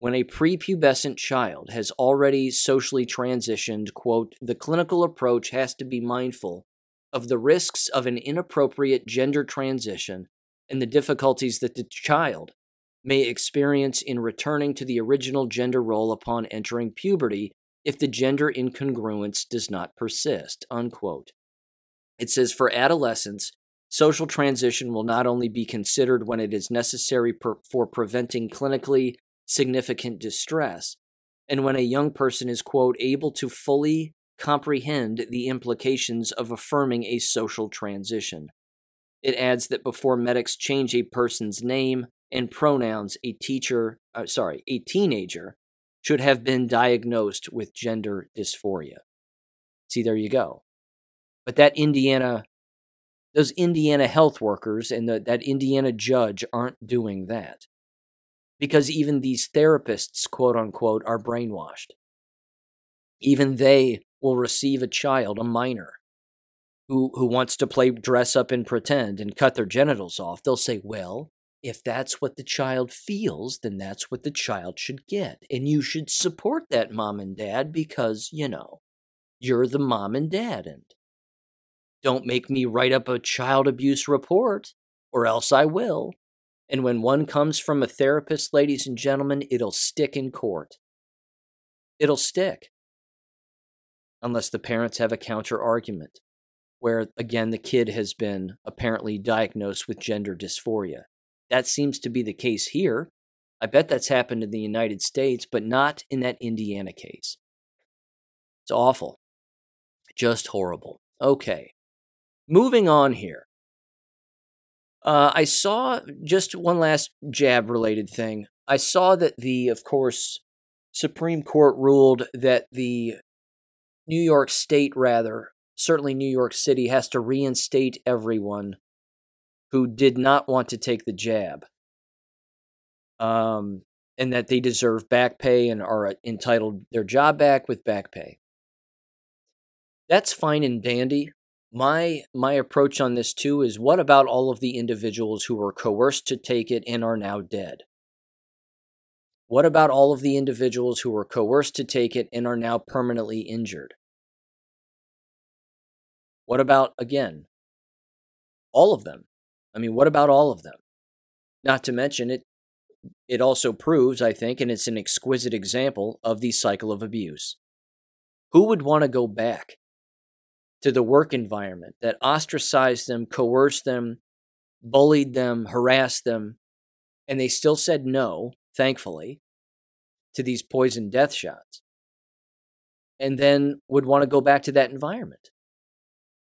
When a prepubescent child has already socially transitioned, quote, the clinical approach has to be mindful of the risks of an inappropriate gender transition and the difficulties that the child may experience in returning to the original gender role upon entering puberty if the gender incongruence does not persist. Unquote. It says for adolescents, Social transition will not only be considered when it is necessary per, for preventing clinically significant distress, and when a young person is, quote, able to fully comprehend the implications of affirming a social transition. It adds that before medics change a person's name and pronouns, a teacher, uh, sorry, a teenager should have been diagnosed with gender dysphoria. See, there you go. But that Indiana those Indiana health workers and the, that Indiana judge aren't doing that. Because even these therapists, quote unquote, are brainwashed. Even they will receive a child, a minor, who, who wants to play dress up and pretend and cut their genitals off. They'll say, well, if that's what the child feels, then that's what the child should get. And you should support that mom and dad because, you know, you're the mom and dad. And don't make me write up a child abuse report, or else I will. And when one comes from a therapist, ladies and gentlemen, it'll stick in court. It'll stick. Unless the parents have a counter argument, where again the kid has been apparently diagnosed with gender dysphoria. That seems to be the case here. I bet that's happened in the United States, but not in that Indiana case. It's awful. Just horrible. Okay. Moving on here. Uh, I saw just one last jab related thing. I saw that the, of course, Supreme Court ruled that the New York State, rather, certainly New York City, has to reinstate everyone who did not want to take the jab. Um, and that they deserve back pay and are entitled their job back with back pay. That's fine and dandy my my approach on this too is what about all of the individuals who were coerced to take it and are now dead what about all of the individuals who were coerced to take it and are now permanently injured what about again All of them. I mean, what about all of them? Not to mention it it also proves, I think, and it's an exquisite example of the cycle of abuse. Who would want to go back to the work environment that ostracized them, coerced them, bullied them, harassed them, and they still said no, thankfully, to these poison death shots, and then would want to go back to that environment?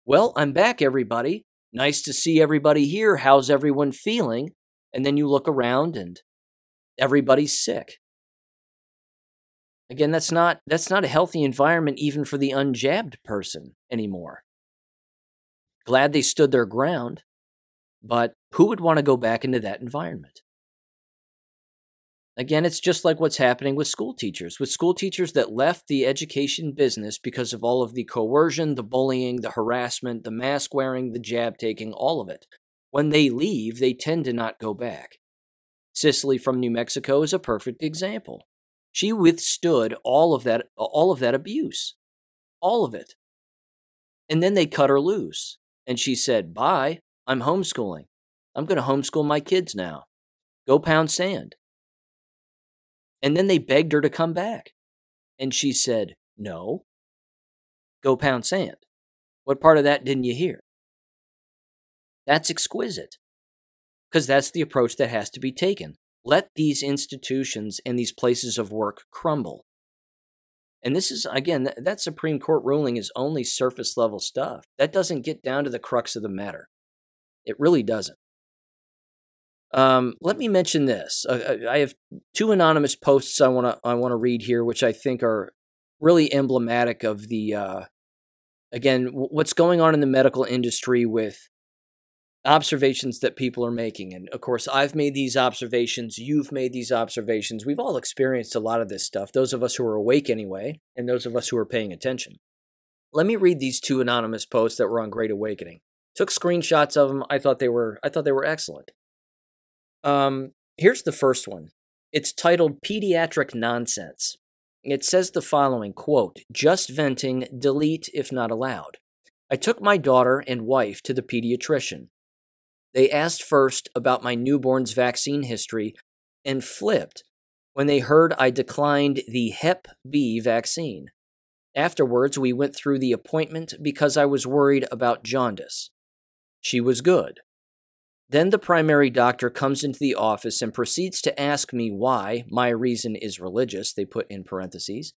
Well, I'm back, everybody. Nice to see everybody here. How's everyone feeling? And then you look around and everybody's sick. Again, that's not that's not a healthy environment even for the unjabbed person anymore. Glad they stood their ground, but who would want to go back into that environment? Again, it's just like what's happening with school teachers. With school teachers that left the education business because of all of the coercion, the bullying, the harassment, the mask wearing, the jab taking, all of it. When they leave, they tend to not go back. Cicely from New Mexico is a perfect example. She withstood all of that all of that abuse. All of it. And then they cut her loose and she said, "Bye. I'm homeschooling. I'm going to homeschool my kids now. Go pound sand." And then they begged her to come back. And she said, "No. Go pound sand." What part of that didn't you hear? That's exquisite because that's the approach that has to be taken. Let these institutions and these places of work crumble. And this is, again, that Supreme Court ruling is only surface level stuff. That doesn't get down to the crux of the matter. It really doesn't. Um, let me mention this. Uh, I have two anonymous posts I want to I want to read here, which I think are really emblematic of the uh, again what's going on in the medical industry with observations that people are making. And of course, I've made these observations, you've made these observations. We've all experienced a lot of this stuff, those of us who are awake anyway, and those of us who are paying attention. Let me read these two anonymous posts that were on Great Awakening. Took screenshots of them. I thought they were I thought they were excellent. Um, here's the first one. It's titled Pediatric Nonsense. It says the following quote, just venting, delete if not allowed. I took my daughter and wife to the pediatrician. They asked first about my newborn's vaccine history and flipped when they heard I declined the Hep B vaccine. Afterwards, we went through the appointment because I was worried about jaundice. She was good. Then the primary doctor comes into the office and proceeds to ask me why my reason is religious, they put in parentheses.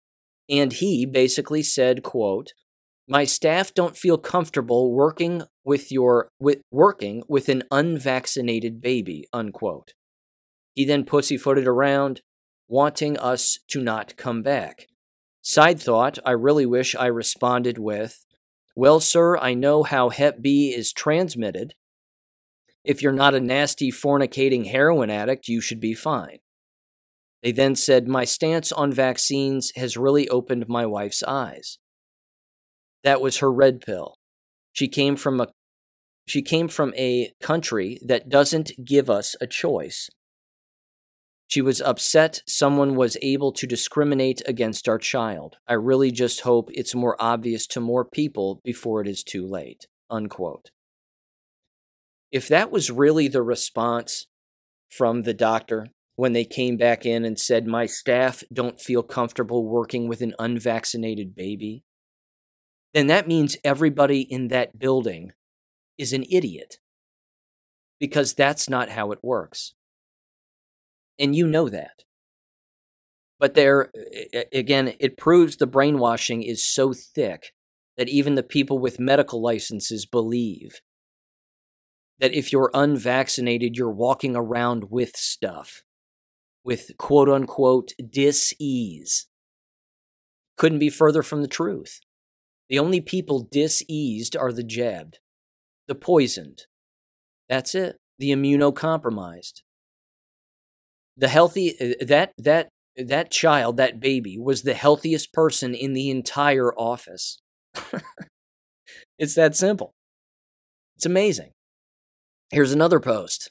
And he basically said, quote, my staff don't feel comfortable working with your with working with an unvaccinated baby, unquote. He then pussyfooted around, wanting us to not come back. Side thought, I really wish I responded with, Well, sir, I know how Hep B is transmitted. If you're not a nasty fornicating heroin addict, you should be fine. They then said, My stance on vaccines has really opened my wife's eyes. That was her red pill. She came from a she came from a country that doesn't give us a choice. She was upset someone was able to discriminate against our child. I really just hope it's more obvious to more people before it is too late. Unquote. If that was really the response from the doctor when they came back in and said, My staff don't feel comfortable working with an unvaccinated baby, then that means everybody in that building is an idiot because that's not how it works. And you know that. But there, again, it proves the brainwashing is so thick that even the people with medical licenses believe that if you're unvaccinated, you're walking around with stuff, with quote unquote dis ease. Couldn't be further from the truth. The only people diseased are the jabbed, the poisoned. That's it. The immunocompromised. The healthy uh, that that that child, that baby was the healthiest person in the entire office. it's that simple. It's amazing. Here's another post.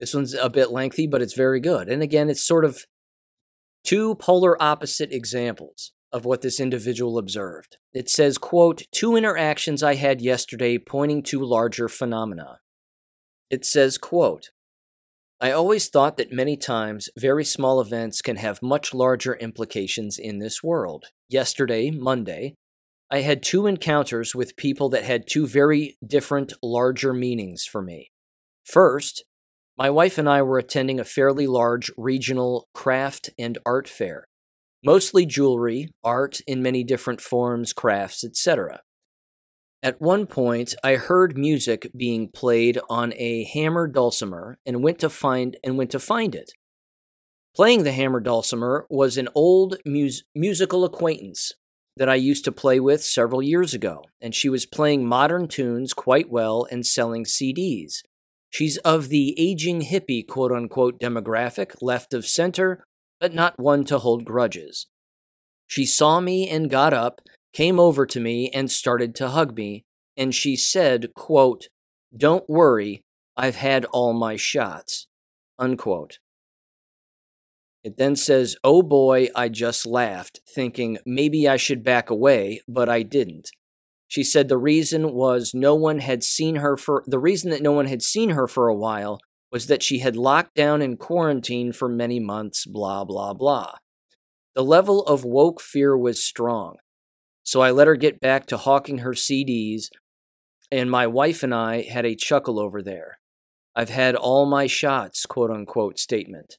This one's a bit lengthy, but it's very good. And again, it's sort of two polar opposite examples of what this individual observed. It says, quote, two interactions I had yesterday pointing to larger phenomena. It says, quote, I always thought that many times very small events can have much larger implications in this world. Yesterday, Monday, I had two encounters with people that had two very different, larger meanings for me. First, my wife and I were attending a fairly large regional craft and art fair, mostly jewelry, art in many different forms, crafts, etc. At one point, I heard music being played on a hammer dulcimer and went to find and went to find it. Playing the hammer dulcimer was an old mus- musical acquaintance that I used to play with several years ago, and she was playing modern tunes quite well and selling CDs. She's of the aging hippie quote unquote demographic, left of center, but not one to hold grudges. She saw me and got up came over to me and started to hug me, and she said, quote, Don't worry, I've had all my shots. Unquote. It then says, Oh boy, I just laughed, thinking maybe I should back away, but I didn't. She said the reason was no one had seen her for the reason that no one had seen her for a while was that she had locked down in quarantine for many months, blah, blah, blah. The level of woke fear was strong. So I let her get back to hawking her CDs, and my wife and I had a chuckle over there. I've had all my shots, quote unquote statement.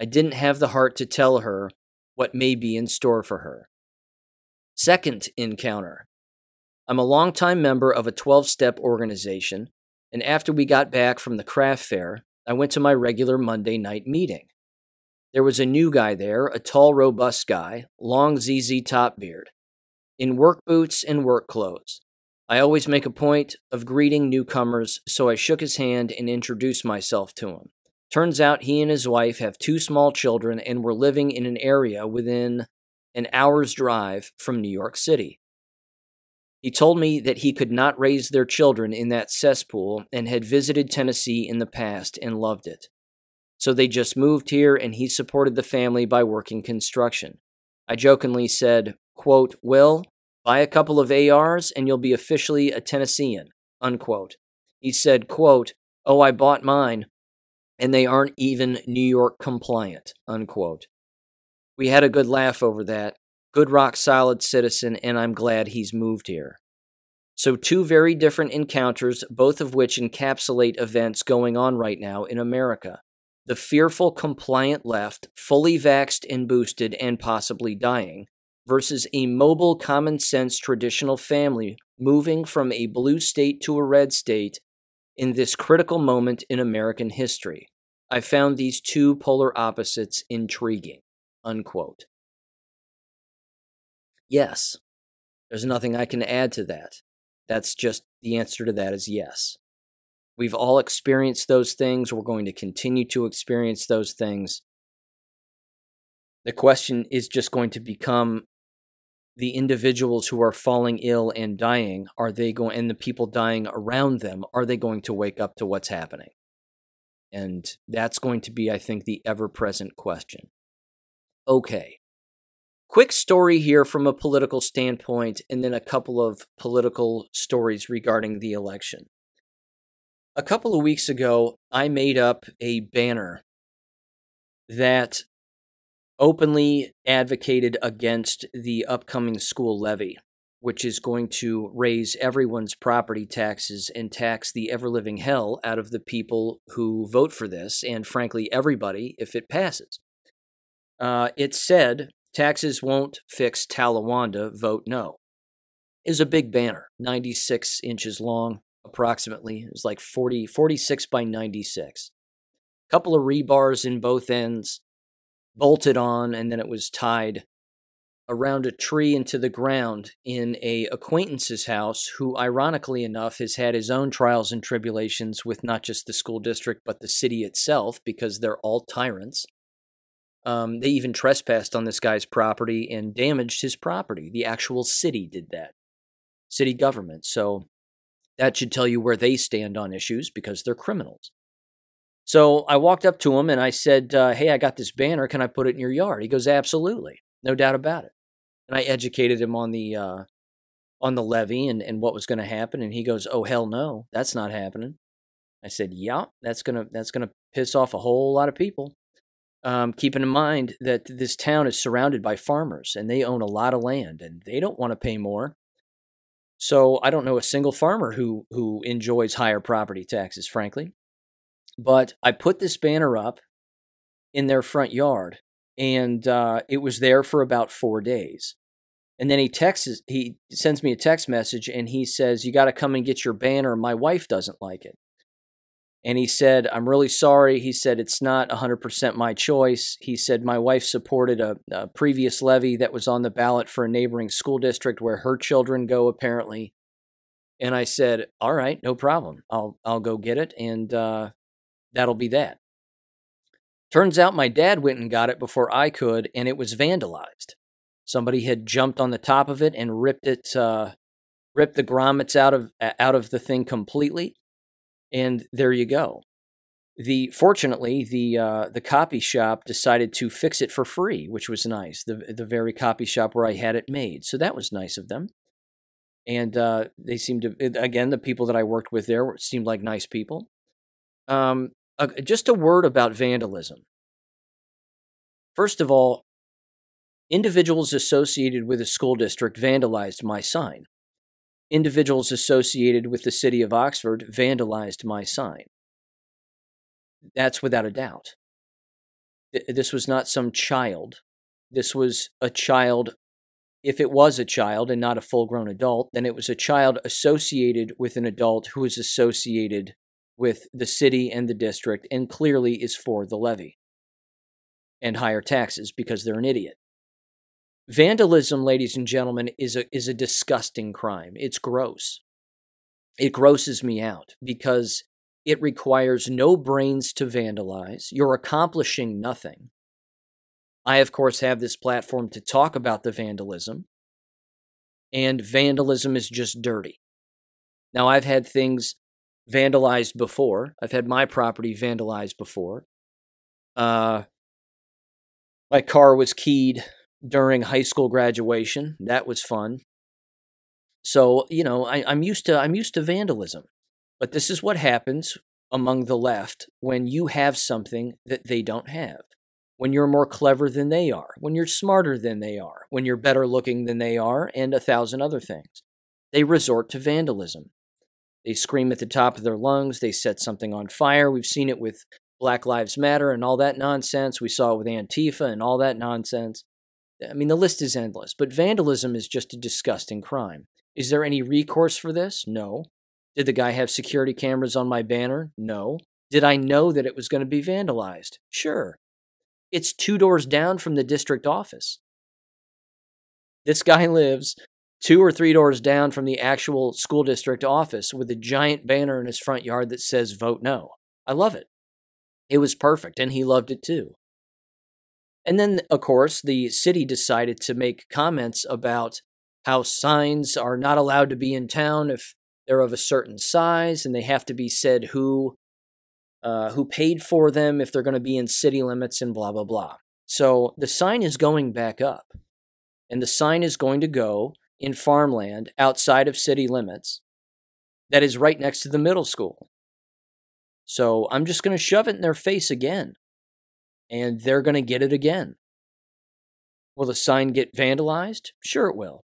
I didn't have the heart to tell her what may be in store for her. Second encounter. I'm a longtime member of a 12 step organization, and after we got back from the craft fair, I went to my regular Monday night meeting. There was a new guy there, a tall, robust guy, long ZZ top beard in work boots and work clothes. I always make a point of greeting newcomers, so I shook his hand and introduced myself to him. Turns out he and his wife have two small children and were living in an area within an hour's drive from New York City. He told me that he could not raise their children in that cesspool and had visited Tennessee in the past and loved it. So they just moved here and he supported the family by working construction. I jokingly said, quote, Will, Buy a couple of ARs and you'll be officially a Tennessean, unquote. He said, quote, Oh, I bought mine, and they aren't even New York compliant, unquote. We had a good laugh over that. Good rock solid citizen, and I'm glad he's moved here. So, two very different encounters, both of which encapsulate events going on right now in America. The fearful compliant left, fully vaxed and boosted and possibly dying, versus a mobile, common sense traditional family moving from a blue state to a red state in this critical moment in American history. I found these two polar opposites intriguing. Unquote. Yes, there's nothing I can add to that. That's just the answer to that is yes. We've all experienced those things. We're going to continue to experience those things. The question is just going to become the individuals who are falling ill and dying are they going and the people dying around them are they going to wake up to what's happening and that's going to be i think the ever present question. Okay. Quick story here from a political standpoint and then a couple of political stories regarding the election. A couple of weeks ago i made up a banner that openly advocated against the upcoming school levy, which is going to raise everyone's property taxes and tax the ever living hell out of the people who vote for this, and frankly, everybody if it passes. Uh, it said taxes won't fix Talawanda, vote no. Is a big banner, 96 inches long, approximately. It was like 40, 46 by 96. Couple of rebars in both ends bolted on and then it was tied around a tree into the ground in a acquaintance's house who ironically enough has had his own trials and tribulations with not just the school district but the city itself because they're all tyrants um, they even trespassed on this guy's property and damaged his property the actual city did that city government so that should tell you where they stand on issues because they're criminals so I walked up to him and I said, uh, Hey, I got this banner. Can I put it in your yard? He goes, Absolutely. No doubt about it. and I educated him on the uh, on the levy and, and what was going to happen. And he goes, "Oh hell no, that's not happening." I said, "Yeah, that's gonna that's gonna piss off a whole lot of people." Um, keeping in mind that this town is surrounded by farmers and they own a lot of land and they don't want to pay more. So I don't know a single farmer who who enjoys higher property taxes, frankly. But I put this banner up in their front yard, and uh, it was there for about four days. And then he texts, he sends me a text message, and he says, "You got to come and get your banner. My wife doesn't like it." And he said, I'm really sorry. He said, it's not 100% my choice. He said, my wife supported a, a, previous levy that was on the ballot for a neighboring school district where her children go, apparently. And I said, all right, no problem. I'll, I'll go get it. And uh, that'll be that. Turns out my dad went and got it before I could, and it was vandalized. Somebody had jumped on the top of it and ripped it, uh, ripped the grommets out of out of the thing completely and there you go. The fortunately the uh, the copy shop decided to fix it for free, which was nice. The the very copy shop where I had it made, so that was nice of them. And uh, they seemed to again the people that I worked with there seemed like nice people. Um, just a word about vandalism. First of all, individuals associated with a school district vandalized my sign individuals associated with the city of Oxford vandalized my sign. That's without a doubt. This was not some child. This was a child. If it was a child and not a full grown adult, then it was a child associated with an adult who is associated with the city and the district and clearly is for the levy and higher taxes because they're an idiot. Vandalism, ladies and gentlemen, is a is a disgusting crime. It's gross. It grosses me out because it requires no brains to vandalize. You're accomplishing nothing. I, of course, have this platform to talk about the vandalism, and vandalism is just dirty. Now, I've had things vandalized before. I've had my property vandalized before. Uh, my car was keyed during high school graduation. That was fun. So, you know, I, I'm used to I'm used to vandalism. But this is what happens among the left when you have something that they don't have. When you're more clever than they are, when you're smarter than they are, when you're better looking than they are, and a thousand other things. They resort to vandalism. They scream at the top of their lungs, they set something on fire. We've seen it with Black Lives Matter and all that nonsense. We saw it with Antifa and all that nonsense. I mean, the list is endless, but vandalism is just a disgusting crime. Is there any recourse for this? No. Did the guy have security cameras on my banner? No. Did I know that it was going to be vandalized? Sure. It's two doors down from the district office. This guy lives two or three doors down from the actual school district office with a giant banner in his front yard that says vote no. I love it. It was perfect, and he loved it too. And then, of course, the city decided to make comments about how signs are not allowed to be in town if they're of a certain size, and they have to be said who uh, who paid for them if they're going to be in city limits, and blah blah blah. So the sign is going back up, and the sign is going to go in farmland outside of city limits. That is right next to the middle school. So I'm just going to shove it in their face again and they're going to get it again. Will the sign get vandalized? Sure, it will.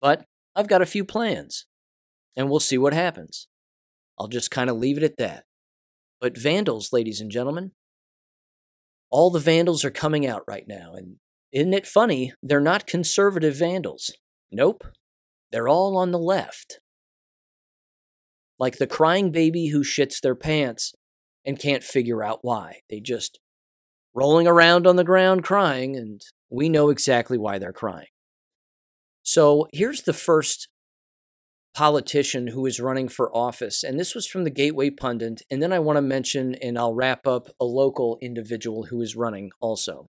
But I've got a few plans, and we'll see what happens. I'll just kind of leave it at that. But vandals, ladies and gentlemen, all the vandals are coming out right now. And isn't it funny? They're not conservative vandals. Nope. They're all on the left. Like the crying baby who shits their pants and can't figure out why. They just rolling around on the ground crying, and we know exactly why they're crying. So here's the first politician who is running for office, and this was from the Gateway Pundit. And then I want to mention, and I'll wrap up a local individual who is running also.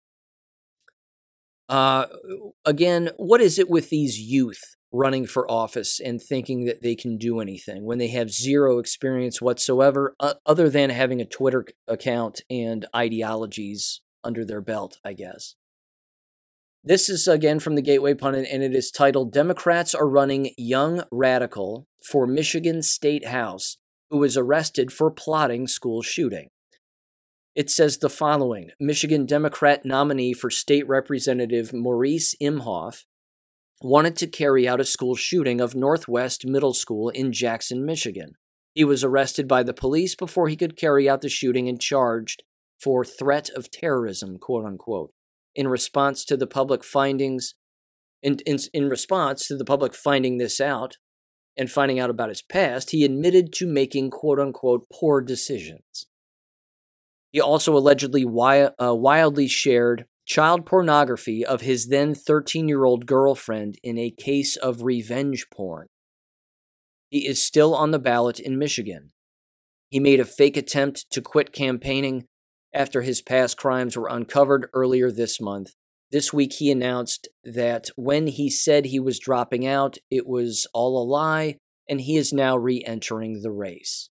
Uh, again, what is it with these youth running for office and thinking that they can do anything when they have zero experience whatsoever, uh, other than having a Twitter account and ideologies under their belt, I guess. This is again from the Gateway Pundit, and it is titled Democrats Are Running Young Radical for Michigan State House, who was arrested for plotting school shooting. It says the following Michigan Democrat nominee for state representative Maurice Imhoff wanted to carry out a school shooting of Northwest Middle School in Jackson, Michigan. He was arrested by the police before he could carry out the shooting and charged for threat of terrorism, quote unquote in response to the public findings, in, in, in response to the public finding this out and finding out about his past, he admitted to making quote unquote poor decisions. He also allegedly wi- uh, wildly shared child pornography of his then 13 year old girlfriend in a case of revenge porn. He is still on the ballot in Michigan. He made a fake attempt to quit campaigning after his past crimes were uncovered earlier this month. This week, he announced that when he said he was dropping out, it was all a lie, and he is now re entering the race.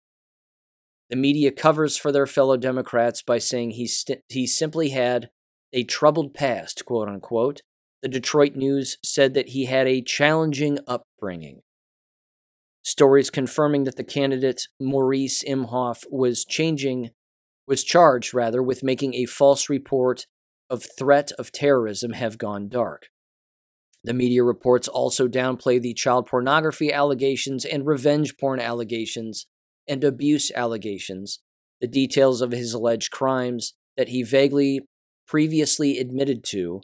The media covers for their fellow Democrats by saying he, st- he simply had a troubled past, quote unquote. The Detroit News said that he had a challenging upbringing. Stories confirming that the candidate, Maurice Imhoff, was changing was charged rather with making a false report of threat of terrorism have gone dark. The media reports also downplay the child pornography allegations and revenge porn allegations and abuse allegations, the details of his alleged crimes that he vaguely previously admitted to,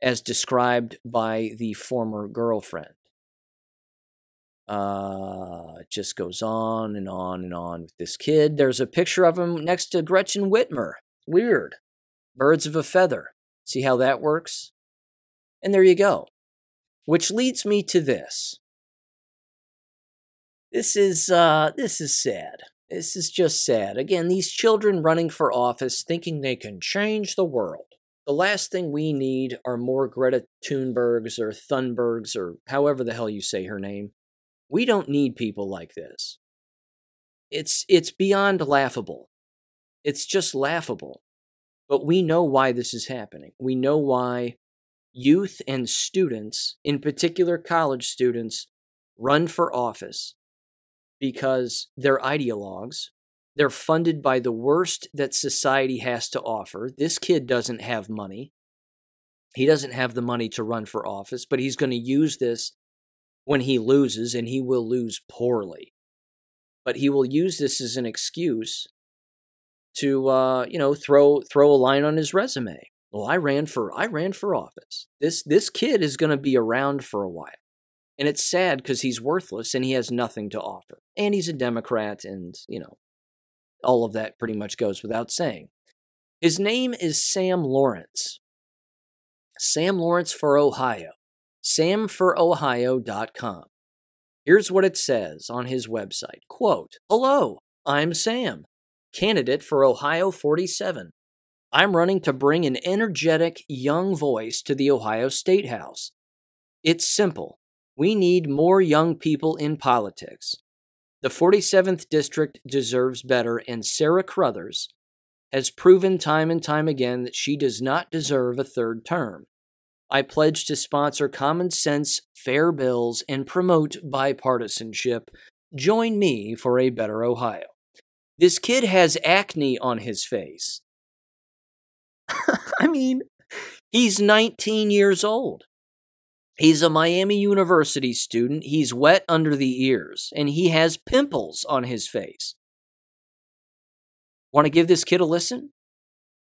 as described by the former girlfriend. Uh, it just goes on and on and on with this kid. There's a picture of him next to Gretchen Whitmer. Weird. Birds of a feather. See how that works? And there you go. Which leads me to this. This is uh this is sad. This is just sad. Again, these children running for office thinking they can change the world. The last thing we need are more Greta Thunbergs or Thunbergs or however the hell you say her name. We don't need people like this. It's it's beyond laughable. It's just laughable. But we know why this is happening. We know why youth and students, in particular college students, run for office because they're ideologues. They're funded by the worst that society has to offer. This kid doesn't have money. He doesn't have the money to run for office, but he's going to use this when he loses, and he will lose poorly. But he will use this as an excuse to, uh, you know, throw throw a line on his resume. Well, I ran for I ran for office. This this kid is going to be around for a while, and it's sad because he's worthless and he has nothing to offer, and he's a Democrat, and you know, all of that pretty much goes without saying. His name is Sam Lawrence. Sam Lawrence for Ohio samforohio.com. Here's what it says on his website. Quote, Hello, I'm Sam, candidate for Ohio 47. I'm running to bring an energetic young voice to the Ohio State House. It's simple. We need more young people in politics. The 47th District deserves better, and Sarah Carruthers has proven time and time again that she does not deserve a third term. I pledge to sponsor common sense, fair bills, and promote bipartisanship. Join me for a better Ohio. This kid has acne on his face. I mean, he's 19 years old. He's a Miami University student. He's wet under the ears, and he has pimples on his face. Want to give this kid a listen?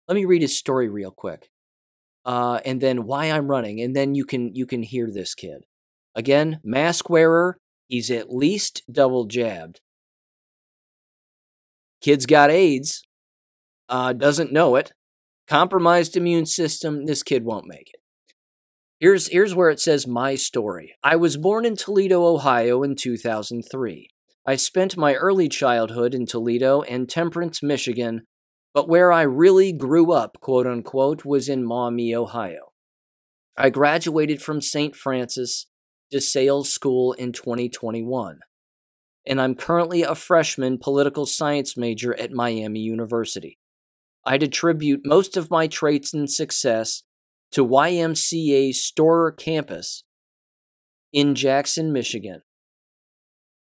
Let me read his story real quick uh, and then why I'm running, and then you can you can hear this kid. Again, mask wearer. He's at least double jabbed. Kid's got AIDS. Uh, doesn't know it. Compromised immune system. This kid won't make it. Here's here's where it says my story. I was born in Toledo, Ohio in 2003. I spent my early childhood in Toledo and Temperance, Michigan, but where I really grew up, quote unquote, was in Maumee, Ohio. I graduated from St. Francis DeSales School in 2021, and I'm currently a freshman political science major at Miami University. I'd attribute most of my traits and success to YMCA Storer campus in Jackson, Michigan.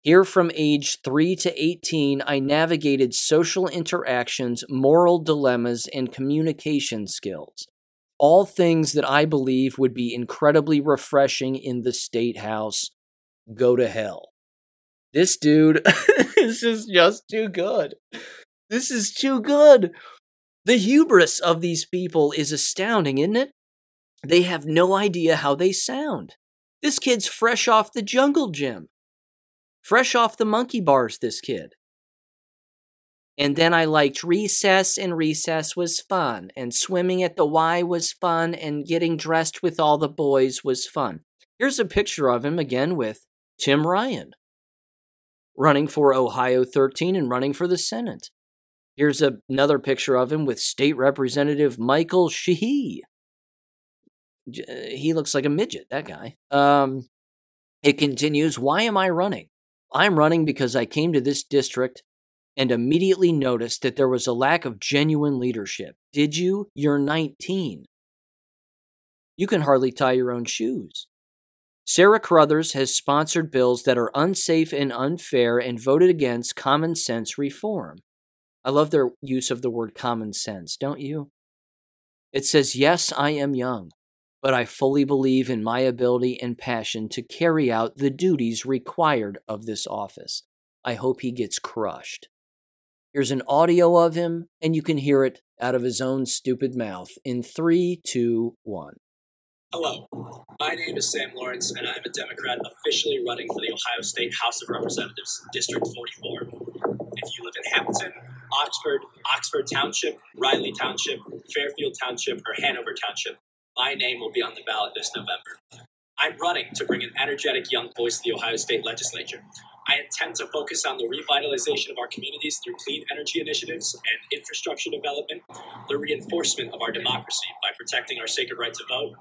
Here from age 3 to 18, I navigated social interactions, moral dilemmas, and communication skills. All things that I believe would be incredibly refreshing in the State House. Go to hell. This dude, this is just too good. This is too good. The hubris of these people is astounding, isn't it? They have no idea how they sound. This kid's fresh off the jungle gym. Fresh off the monkey bars, this kid. And then I liked recess, and recess was fun. And swimming at the Y was fun, and getting dressed with all the boys was fun. Here's a picture of him again with Tim Ryan running for Ohio 13 and running for the Senate. Here's a, another picture of him with State Representative Michael Sheehy. He looks like a midget, that guy. Um, it continues Why am I running? I'm running because I came to this district and immediately noticed that there was a lack of genuine leadership. Did you? You're 19. You can hardly tie your own shoes. Sarah Carruthers has sponsored bills that are unsafe and unfair and voted against common sense reform. I love their use of the word common sense, don't you? It says, Yes, I am young, but I fully believe in my ability and passion to carry out the duties required of this office. I hope he gets crushed. Here's an audio of him, and you can hear it out of his own stupid mouth in three, two, one. Hello, my name is Sam Lawrence, and I'm a Democrat officially running for the Ohio State House of Representatives, District 44. If you live in Hamilton, Oxford, Oxford Township, Riley Township, Fairfield Township, or Hanover Township, my name will be on the ballot this November. I'm running to bring an energetic young voice to the Ohio State Legislature. I intend to focus on the revitalization of our communities through clean energy initiatives and infrastructure development, the reinforcement of our democracy by protecting our sacred right to vote,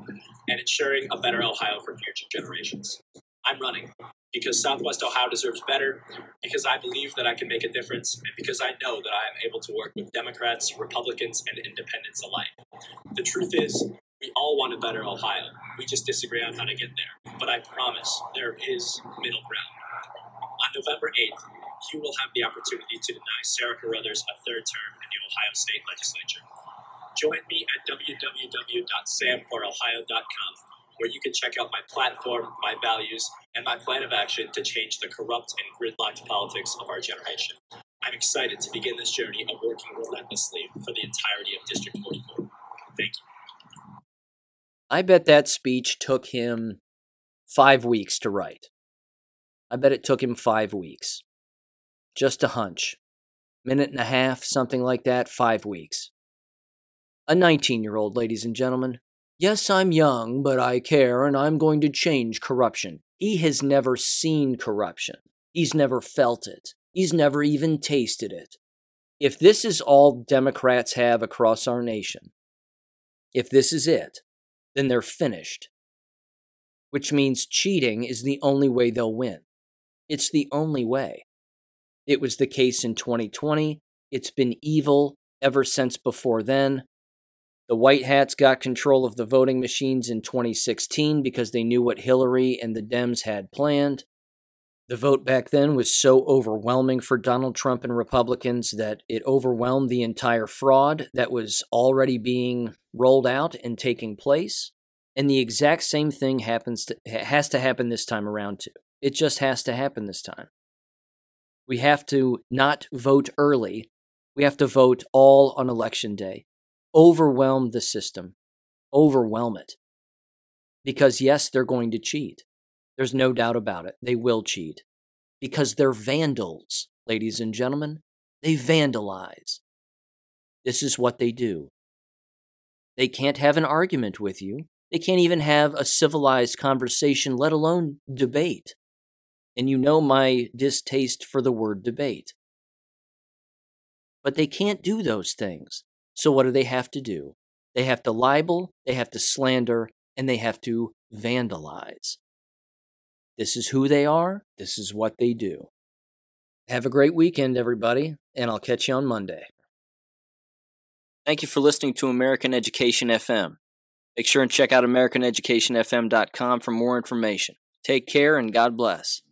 and ensuring a better Ohio for future generations. I'm running because Southwest Ohio deserves better, because I believe that I can make a difference, and because I know that I am able to work with Democrats, Republicans, and independents alike. The truth is, we all want a better Ohio. We just disagree on how to get there. But I promise there is middle ground. On November 8th, you will have the opportunity to deny Sarah Carruthers a third term in the Ohio State Legislature. Join me at www.samforohio.com, where you can check out my platform, my values, and my plan of action to change the corrupt and gridlocked politics of our generation. I'm excited to begin this journey of working relentlessly for the entirety of District 44. Thank you. I bet that speech took him five weeks to write. I bet it took him five weeks. Just a hunch. Minute and a half, something like that, five weeks. A 19 year old, ladies and gentlemen. Yes, I'm young, but I care and I'm going to change corruption. He has never seen corruption. He's never felt it. He's never even tasted it. If this is all Democrats have across our nation, if this is it, then they're finished. Which means cheating is the only way they'll win. It's the only way. It was the case in 2020. It's been evil ever since before then. The White Hats got control of the voting machines in 2016 because they knew what Hillary and the Dems had planned. The vote back then was so overwhelming for Donald Trump and Republicans that it overwhelmed the entire fraud that was already being rolled out and taking place. And the exact same thing happens to, has to happen this time around too. It just has to happen this time. We have to not vote early. We have to vote all on election day. Overwhelm the system. Overwhelm it. Because, yes, they're going to cheat. There's no doubt about it. They will cheat. Because they're vandals, ladies and gentlemen. They vandalize. This is what they do. They can't have an argument with you. They can't even have a civilized conversation, let alone debate and you know my distaste for the word debate. But they can't do those things. So what do they have to do? They have to libel, they have to slander, and they have to vandalize. This is who they are, this is what they do. Have a great weekend, everybody, and I'll catch you on Monday. Thank you for listening to American Education FM. Make sure and check out AmericanEducationFM.com for more information. Take care and God bless.